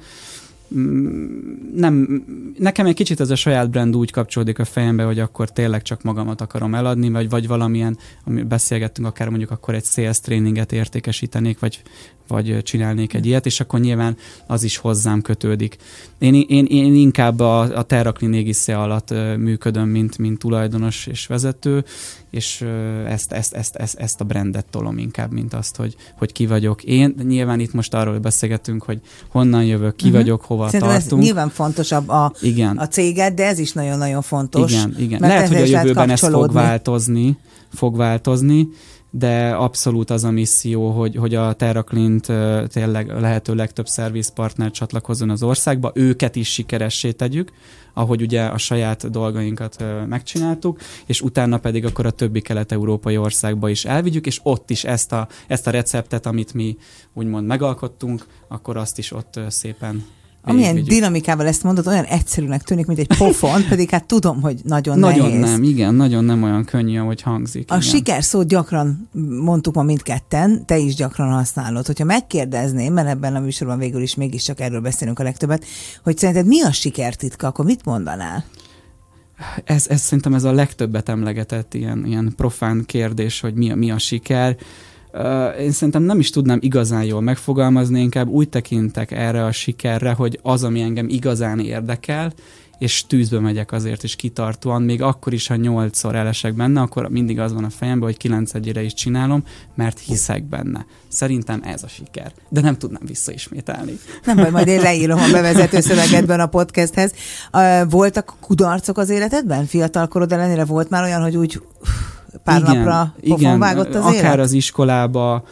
nem, nekem egy kicsit ez a saját brand úgy kapcsolódik a fejembe, hogy akkor tényleg csak magamat akarom eladni, vagy, vagy valamilyen, ami beszélgettünk, akár mondjuk akkor egy sales tréninget értékesítenék, vagy, vagy csinálnék egy ilyet, és akkor nyilván az is hozzám kötődik. Én, én, én inkább a, a Terraklin égisze alatt működöm, mint, mint tulajdonos és vezető, és ezt, ezt, ezt, ezt, ezt a brandet tolom inkább, mint azt, hogy, hogy ki vagyok én. Nyilván itt most arról beszélgetünk, hogy honnan jövök, ki uh-huh. vagyok, hova Szerintem tartunk. ez nyilván fontosabb a, igen. a céged, de ez is nagyon-nagyon fontos. Igen, igen. Lehet, hogy a jövőben ez fog változni, fog változni, de abszolút az a misszió, hogy, hogy a TerraClint tényleg lehető legtöbb szervizpartner csatlakozzon az országba, őket is sikeressé tegyük, ahogy ugye a saját dolgainkat megcsináltuk, és utána pedig akkor a többi kelet-európai országba is elvigyük, és ott is ezt a, ezt a receptet, amit mi úgymond megalkottunk, akkor azt is ott szépen Amilyen vigyük. dinamikával ezt mondod, olyan egyszerűnek tűnik, mint egy pofon, pedig hát tudom, hogy nagyon, nagyon nehéz. nem, igen, nagyon nem olyan könnyű, ahogy hangzik. A igen. siker szót gyakran mondtuk ma mindketten, te is gyakran használod. Hogyha megkérdezném, mert ebben a műsorban végül is mégiscsak erről beszélünk a legtöbbet, hogy szerinted mi a sikertitka, akkor mit mondanál? Ez, ez szerintem ez a legtöbbet emlegetett ilyen, ilyen profán kérdés, hogy mi a, mi a siker én szerintem nem is tudnám igazán jól megfogalmazni, inkább úgy tekintek erre a sikerre, hogy az, ami engem igazán érdekel, és tűzbe megyek azért is kitartóan, még akkor is, ha nyolcszor elesek benne, akkor mindig az van a fejemben, hogy kilenc egyére is csinálom, mert hiszek benne. Szerintem ez a siker. De nem tudnám visszaismételni. Nem baj, majd én leírom a bevezető szövegedben a podcasthez. Voltak kudarcok az életedben? Fiatal korod ellenére volt már olyan, hogy úgy pár igen, napra igen, vágott az akár élet? az iskolába,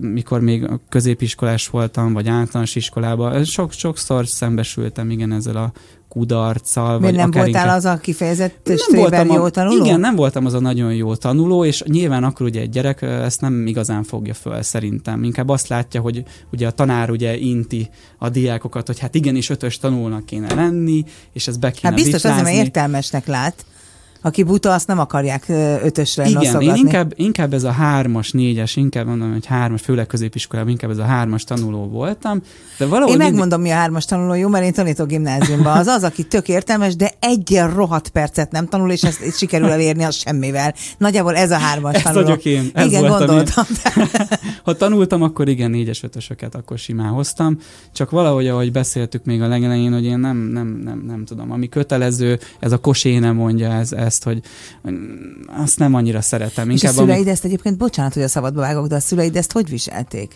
mikor még középiskolás voltam, vagy általános iskolában, sok, sokszor szembesültem igen ezzel a kudarccal. Miért nem voltál inkább... az a kifejezett voltam jó tanuló? Igen, nem voltam az a nagyon jó tanuló, és nyilván akkor ugye egy gyerek ezt nem igazán fogja föl szerintem. Inkább azt látja, hogy ugye a tanár ugye inti a diákokat, hogy hát igenis ötös tanulnak kéne lenni, és ez be kéne Hát biztos vitrázni. azért, mert értelmesnek lát aki buta, azt nem akarják ötösre Igen, noszogatni. én inkább, inkább ez a hármas, négyes, inkább mondom, hogy hármas, főleg középiskolában inkább ez a hármas tanuló voltam. De valahogy én megmondom, mindig... mi a hármas tanuló, jó, mert én tanítok gimnáziumban. Az az, aki tök értelmes, de egyen rohadt percet nem tanul, és ezt, ezt sikerül elérni az semmivel. Nagyjából ez a hármas ez tanuló. vagyok én. Ez igen, gondoltam. Én. ha tanultam, akkor igen, négyes, ötösöket akkor simán hoztam. Csak valahogy, ahogy beszéltük még a legelején, hogy én nem, nem, nem, nem tudom. Ami kötelező, ez a kosé nem mondja ez, ez ezt, hogy azt nem annyira szeretem. Inkább és a szüleid ami... ezt egyébként, bocsánat, hogy a szabadba vágok, de a szüleid ezt hogy viselték?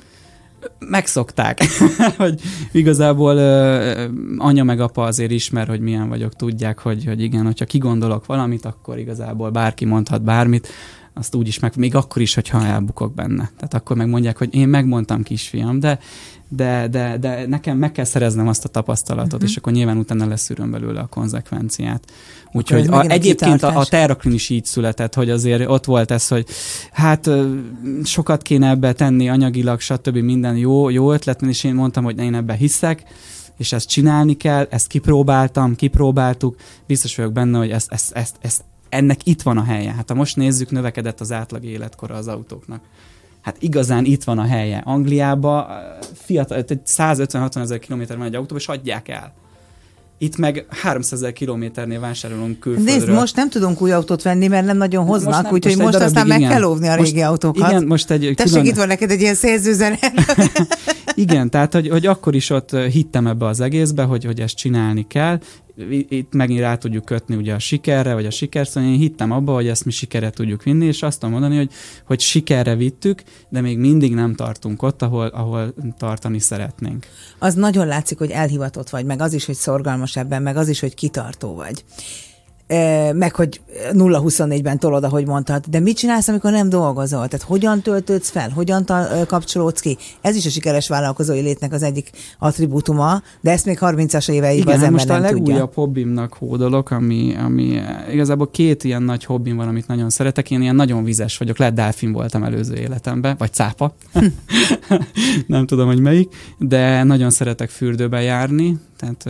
megszokták, hogy igazából uh, anya meg apa azért ismer, hogy milyen vagyok, tudják, hogy, hogy igen, hogyha kigondolok valamit, akkor igazából bárki mondhat bármit, azt úgy is meg, még akkor is, hogyha elbukok benne. Tehát akkor megmondják, hogy én megmondtam kisfiam, de de, de, de nekem meg kell szereznem azt a tapasztalatot, uh-huh. és akkor nyilván utána leszűröm belőle a konzekvenciát. Úgyhogy a, egyébként a, a Terraklin is így született, hogy azért ott volt ez, hogy hát sokat kéne ebbe tenni anyagilag, stb. minden jó, jó ötlet, és én mondtam, hogy én ebbe hiszek, és ezt csinálni kell, ezt kipróbáltam, kipróbáltuk, biztos vagyok benne, hogy ezt, ezt, ezt, ezt ennek itt van a helye. Hát ha most nézzük, növekedett az átlag életkora az autóknak hát igazán itt van a helye. Angliába fiatal, 150-60 ezer kilométer van egy autó, és adják el. Itt meg 300 ezer kilométernél vásárolunk külföldről. Nézd, most nem tudunk új autót venni, mert nem nagyon hoznak, úgyhogy most, most aztán meg igen. kell óvni a régi most, autókat. Igen, most egy Tessék, külön... itt van neked egy ilyen szerzőzene. Igen, tehát hogy, hogy akkor is ott hittem ebbe az egészbe, hogy, hogy ezt csinálni kell, itt megint rá tudjuk kötni ugye a sikerre, vagy a sikerszön. Én hittem abba, hogy ezt mi sikerre tudjuk vinni, és azt tudom mondani, hogy, hogy sikerre vittük, de még mindig nem tartunk ott, ahol, ahol tartani szeretnénk. Az nagyon látszik, hogy elhivatott vagy, meg az is, hogy szorgalmas ebben, meg az is, hogy kitartó vagy meg hogy 0-24-ben tolod, ahogy mondtad, de mit csinálsz, amikor nem dolgozol? Tehát hogyan töltődsz fel, hogyan kapcsolódsz ki? Ez is a sikeres vállalkozói létnek az egyik attribútuma, de ezt még 30-as éveiben az ember most nem a legújabb tudja. hobbimnak hódolok, ami, ami igazából két ilyen nagy hobbim van, amit nagyon szeretek. Én ilyen nagyon vizes vagyok, lehet delfin voltam előző életemben, vagy cápa. nem tudom, hogy melyik, de nagyon szeretek fürdőbe járni, tehát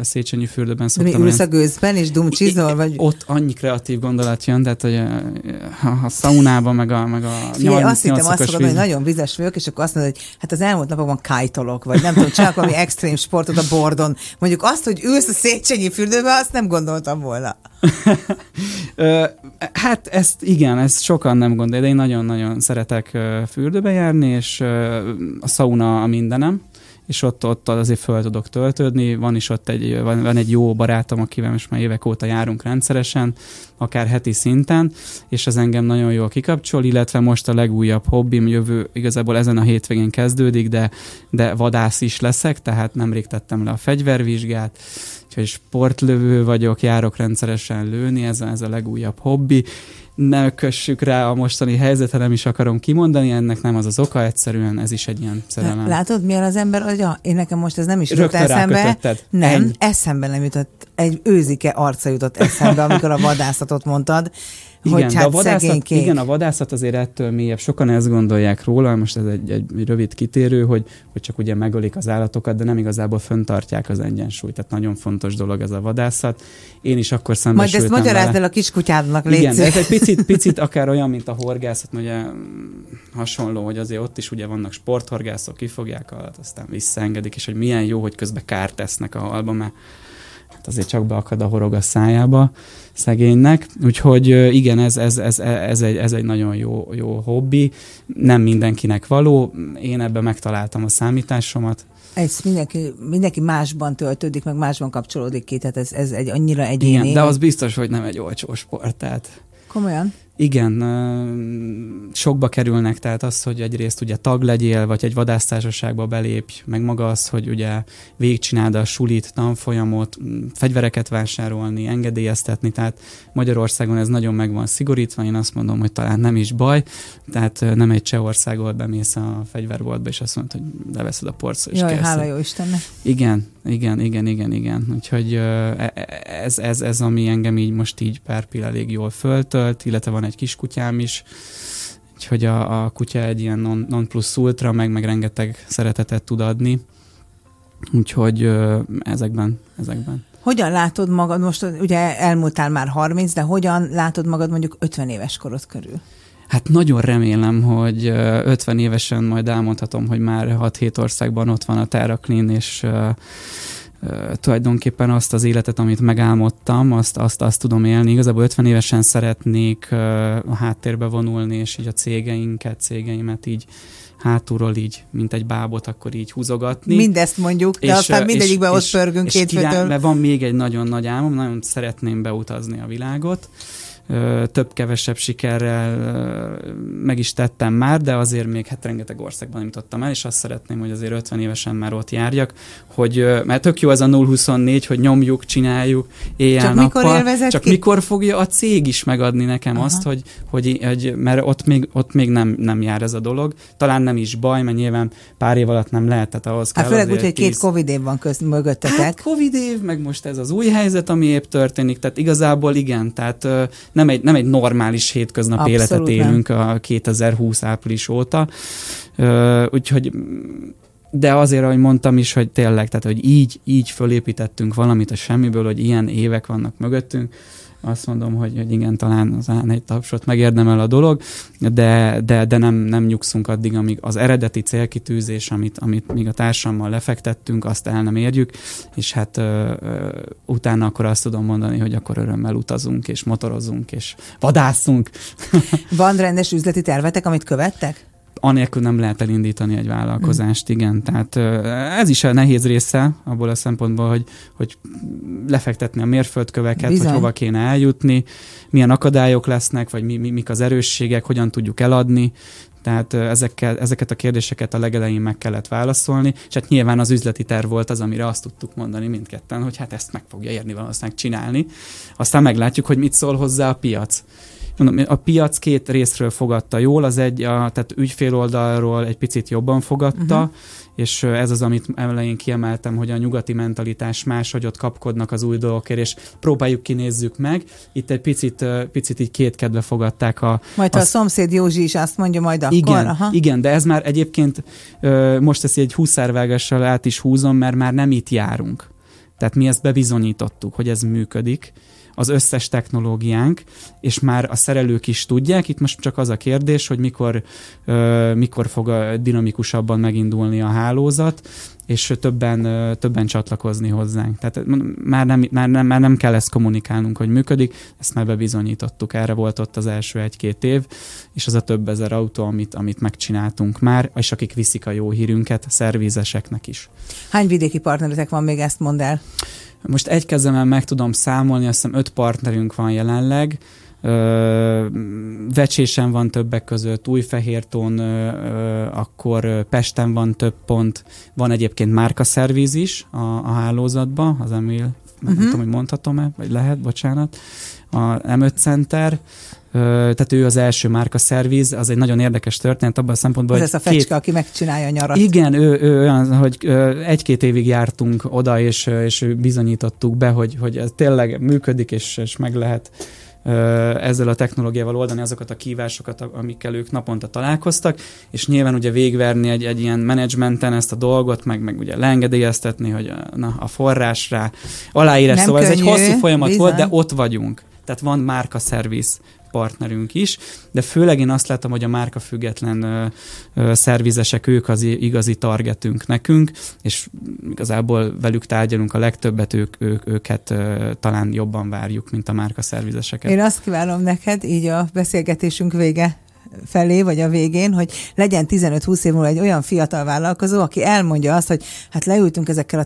a Széchenyi fürdőben szoktam. De mi ülsz a gőzben és dumcsizol? Vagy? Ott annyi kreatív gondolat jön, tehát hogy a, a szaunában, meg a, meg a Figyelj, azt hittem, azt fogod, hogy nagyon vizes vagyok, és akkor azt mondod, hogy hát az elmúlt napokban kájtolok, vagy nem tudom, csak valami extrém sportot a bordon. Mondjuk azt, hogy ülsz a Széchenyi fürdőben, azt nem gondoltam volna. hát ezt igen, ezt sokan nem gondolják, de én nagyon-nagyon szeretek fürdőbe járni, és a szauna a mindenem és ott, ott azért föl tudok töltődni. Van is ott egy, van, van egy jó barátom, akivel most már évek óta járunk rendszeresen, akár heti szinten, és ez engem nagyon jól kikapcsol, illetve most a legújabb hobbim jövő, igazából ezen a hétvégén kezdődik, de, de vadász is leszek, tehát nemrég tettem le a fegyvervizsgát, úgyhogy sportlövő vagyok, járok rendszeresen lőni, ez a, ez a legújabb hobbi, ne kössük rá a mostani helyzetre, nem is akarom kimondani, ennek nem az az oka, egyszerűen ez is egy ilyen szerelem. Látod, milyen az ember, hogy ja, én nekem most ez nem is jutott eszembe. Nem, Ennyi. eszembe nem jutott, egy őzike arca jutott eszembe, amikor a vadászatot mondtad. Igen, hogy hát a vadászat, igen, a vadászat azért ettől mélyebb. Sokan ezt gondolják róla, most ez egy, egy rövid kitérő, hogy, hogy csak ugye megölik az állatokat, de nem igazából föntartják az egyensúlyt. Tehát nagyon fontos dolog ez a vadászat. Én is akkor szembesültem Majd ezt magyarázd el a kiskutyádnak, légy Igen, de ez egy picit, picit akár olyan, mint a horgászat, ugye hasonló, hogy azért ott is ugye vannak sporthorgászok, kifogják a halat, aztán visszaengedik, és hogy milyen jó, hogy közben kárt tesznek a halba, mert hát azért csak beakad a horog a szájába szegénynek. Úgyhogy igen, ez, ez, ez, ez, egy, ez egy nagyon jó, jó hobbi. Nem mindenkinek való. Én ebben megtaláltam a számításomat. Ez mindenki, mindenki másban töltődik, meg másban kapcsolódik ki, tehát ez, ez egy annyira egyéni. Igen, de az biztos, hogy nem egy olcsó sport. Tehát Komolyan? Igen, sokba kerülnek, tehát az, hogy egyrészt ugye tag legyél, vagy egy vadásztársaságba belépj, meg maga az, hogy ugye végigcsináld a sulit, tanfolyamot, fegyvereket vásárolni, engedélyeztetni, tehát Magyarországon ez nagyon meg van szigorítva, én azt mondom, hogy talán nem is baj, tehát nem egy Csehországból bemész a fegyverboltba, és azt mondod, hogy leveszed a porcot, és Jaj, hála jó Istennek. Igen, igen, igen, igen, igen. Úgyhogy e, ez, ez, ez, ami engem így most így pár pillanat elég jól föltölt, illetve van egy kis kutyám is, úgyhogy a, a kutya egy ilyen non, non plus ultra, meg, meg rengeteg szeretetet tud adni. Úgyhogy ezekben, ezekben. Hogyan látod magad, most ugye elmúltál már 30, de hogyan látod magad mondjuk 50 éves korod körül? Hát nagyon remélem, hogy 50 évesen majd elmondhatom, hogy már 6-7 országban ott van a Terra Clean, és tulajdonképpen azt az életet, amit megálmodtam, azt, azt, azt tudom élni. Igazából 50 évesen szeretnék a háttérbe vonulni, és így a cégeinket, cégeimet így hátulról így, mint egy bábot, akkor így húzogatni. Mindezt mondjuk, de és, aztán mindegyikben ott pörgünk hétfőtől. Mert van még egy nagyon nagy álmom, nagyon szeretném beutazni a világot, több-kevesebb sikerrel meg is tettem már, de azért még hát rengeteg országban nem jutottam el, és azt szeretném, hogy azért 50 évesen már ott járjak, hogy, mert tök jó ez a 024, hogy nyomjuk, csináljuk éjjel-nappal. Csak mikor Csak ki? mikor fogja a cég is megadni nekem Aha. azt, hogy, hogy, hogy, mert ott még, ott még nem, nem jár ez a dolog. Talán nem is baj, mert nyilván pár év alatt nem lehet, tehát ahhoz hát kell főleg úgy, hogy két Covid év van közt mögöttetek. Hát Covid év, meg most ez az új helyzet, ami épp történik, tehát igazából igen, tehát nem egy, nem egy normális hétköznapi Abszolút életet élünk nem. a 2020 április óta. Úgyhogy de azért, ahogy mondtam is, hogy tényleg, tehát hogy így, így fölépítettünk valamit a semmiből, hogy ilyen évek vannak mögöttünk, azt mondom, hogy, hogy igen, talán az egy tapsot megérdemel a dolog, de, de, de nem, nem nyugszunk addig, amíg az eredeti célkitűzés, amit, amit még a társammal lefektettünk, azt el nem érjük, és hát ö, ö, utána akkor azt tudom mondani, hogy akkor örömmel utazunk, és motorozunk, és vadászunk. Van rendes üzleti tervetek, amit követtek? Anélkül nem lehet elindítani egy vállalkozást, mm. igen. Tehát ez is a nehéz része abból a szempontból, hogy, hogy lefektetni a mérföldköveket, Bizony. hogy hova kéne eljutni, milyen akadályok lesznek, vagy mi, mi, mik az erősségek, hogyan tudjuk eladni. Tehát ezekkel, ezeket a kérdéseket a legelején meg kellett válaszolni, és hát nyilván az üzleti terv volt az, amire azt tudtuk mondani mindketten, hogy hát ezt meg fogja érni valószínűleg csinálni. Aztán meglátjuk, hogy mit szól hozzá a piac. Mondom, a piac két részről fogadta jól, az egy, a, tehát ügyfél oldalról egy picit jobban fogadta, uh-huh. és ez az, amit elején kiemeltem, hogy a nyugati mentalitás máshogy ott kapkodnak az új dolgokért, és próbáljuk kinézzük meg. Itt egy picit, picit így kétkedve fogadták a... Majd az... a szomszéd Józsi is azt mondja majd akkor. Igen, Aha. igen de ez már egyébként most ezt egy húszárvágással át is húzom, mert már nem itt járunk. Tehát mi ezt bebizonyítottuk, hogy ez működik, az összes technológiánk, és már a szerelők is tudják. Itt most csak az a kérdés, hogy mikor, mikor fog dinamikusabban megindulni a hálózat, és többen, többen csatlakozni hozzánk. Tehát már nem, már, nem, már nem kell ezt kommunikálnunk, hogy működik, ezt már bebizonyítottuk. Erre volt ott az első egy-két év, és az a több ezer autó, amit, amit megcsináltunk már, és akik viszik a jó hírünket, szervízeseknek is. Hány vidéki partneretek van még, ezt mondd el? Most egy kezemben meg tudom számolni, azt hiszem öt partnerünk van jelenleg, Ö, vecsésen van többek között, Újfehértón, ö, ö, akkor Pesten van több pont, van egyébként márkaszervíz is a, a hálózatban, az Emil, uh-huh. nem mhm. tudom, hogy mondhatom-e, vagy lehet, bocsánat, a M5 Center, tehát ő az első márka szerviz, az egy nagyon érdekes történet abban a szempontból, hogy... Ez a fecske, két... aki megcsinálja a nyarat. Igen, ő, ő olyan, hogy egy-két évig jártunk oda, és, és bizonyítottuk be, hogy, hogy ez tényleg működik, és, és meg lehet ezzel a technológiával oldani azokat a kívásokat, amikkel ők naponta találkoztak, és nyilván ugye végverni egy, egy ilyen menedzsmenten ezt a dolgot, meg, meg ugye leengedélyeztetni, hogy a, na, a forrásra aláírás, szóval könnyű, ez egy hosszú folyamat bizony. volt, de ott vagyunk. Tehát van márka szerviz partnerünk is, de főleg én azt látom, hogy a márka független szervizesek, ők az igazi targetünk nekünk, és igazából velük tárgyalunk a legtöbbet, ők, ők, őket talán jobban várjuk, mint a márka szervizeseket. Én azt kívánom neked, így a beszélgetésünk vége felé, vagy a végén, hogy legyen 15-20 év múlva egy olyan fiatal vállalkozó, aki elmondja azt, hogy hát leültünk ezekkel a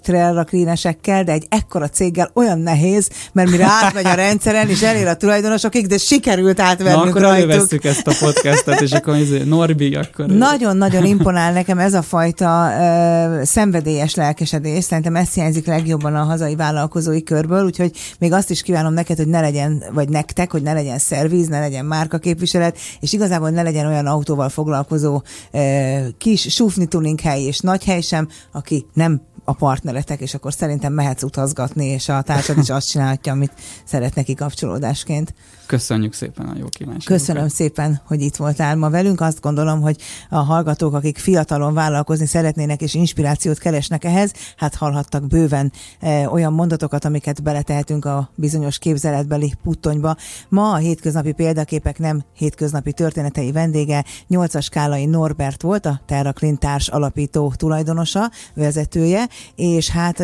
terrakrínesekkel, de egy ekkora céggel olyan nehéz, mert mire átmegy a rendszeren, és elér a tulajdonosokig, de sikerült átvenni Na, akkor rajtuk. ezt a podcastot, és akkor izé, Norbi, akkor... Nagyon-nagyon imponál nekem ez a fajta uh, szenvedélyes lelkesedés. Szerintem ez hiányzik legjobban a hazai vállalkozói körből, úgyhogy még azt is kívánom neked, hogy ne legyen, vagy nektek, hogy ne legyen szerviz, ne legyen márkaképviselet, és igazából ne legyen olyan autóval foglalkozó kis sufni tuning hely és nagy hely sem, aki nem a partneretek, és akkor szerintem mehetsz utazgatni, és a társad is azt csinálhatja, amit szeret neki kapcsolódásként. Köszönjük szépen a jó kíváncsiakat. Köszönöm szépen, hogy itt voltál ma velünk. Azt gondolom, hogy a hallgatók, akik fiatalon vállalkozni szeretnének és inspirációt keresnek ehhez, hát hallhattak bőven e, olyan mondatokat, amiket beletehetünk a bizonyos képzeletbeli puttonyba. Ma a hétköznapi példaképek nem hétköznapi történetei vendége, 8-as skálai Norbert volt, a Terra társ alapító tulajdonosa, vezetője, és hát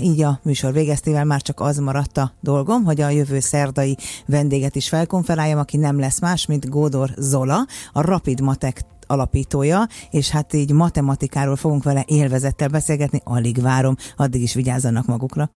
így a műsor végeztével már csak az maradt a dolgom, hogy a jövő szerdai vendéget is felkonferáljam, aki nem lesz más, mint Gódor Zola, a Rapid Matek alapítója, és hát így matematikáról fogunk vele élvezettel beszélgetni, alig várom, addig is vigyázzanak magukra.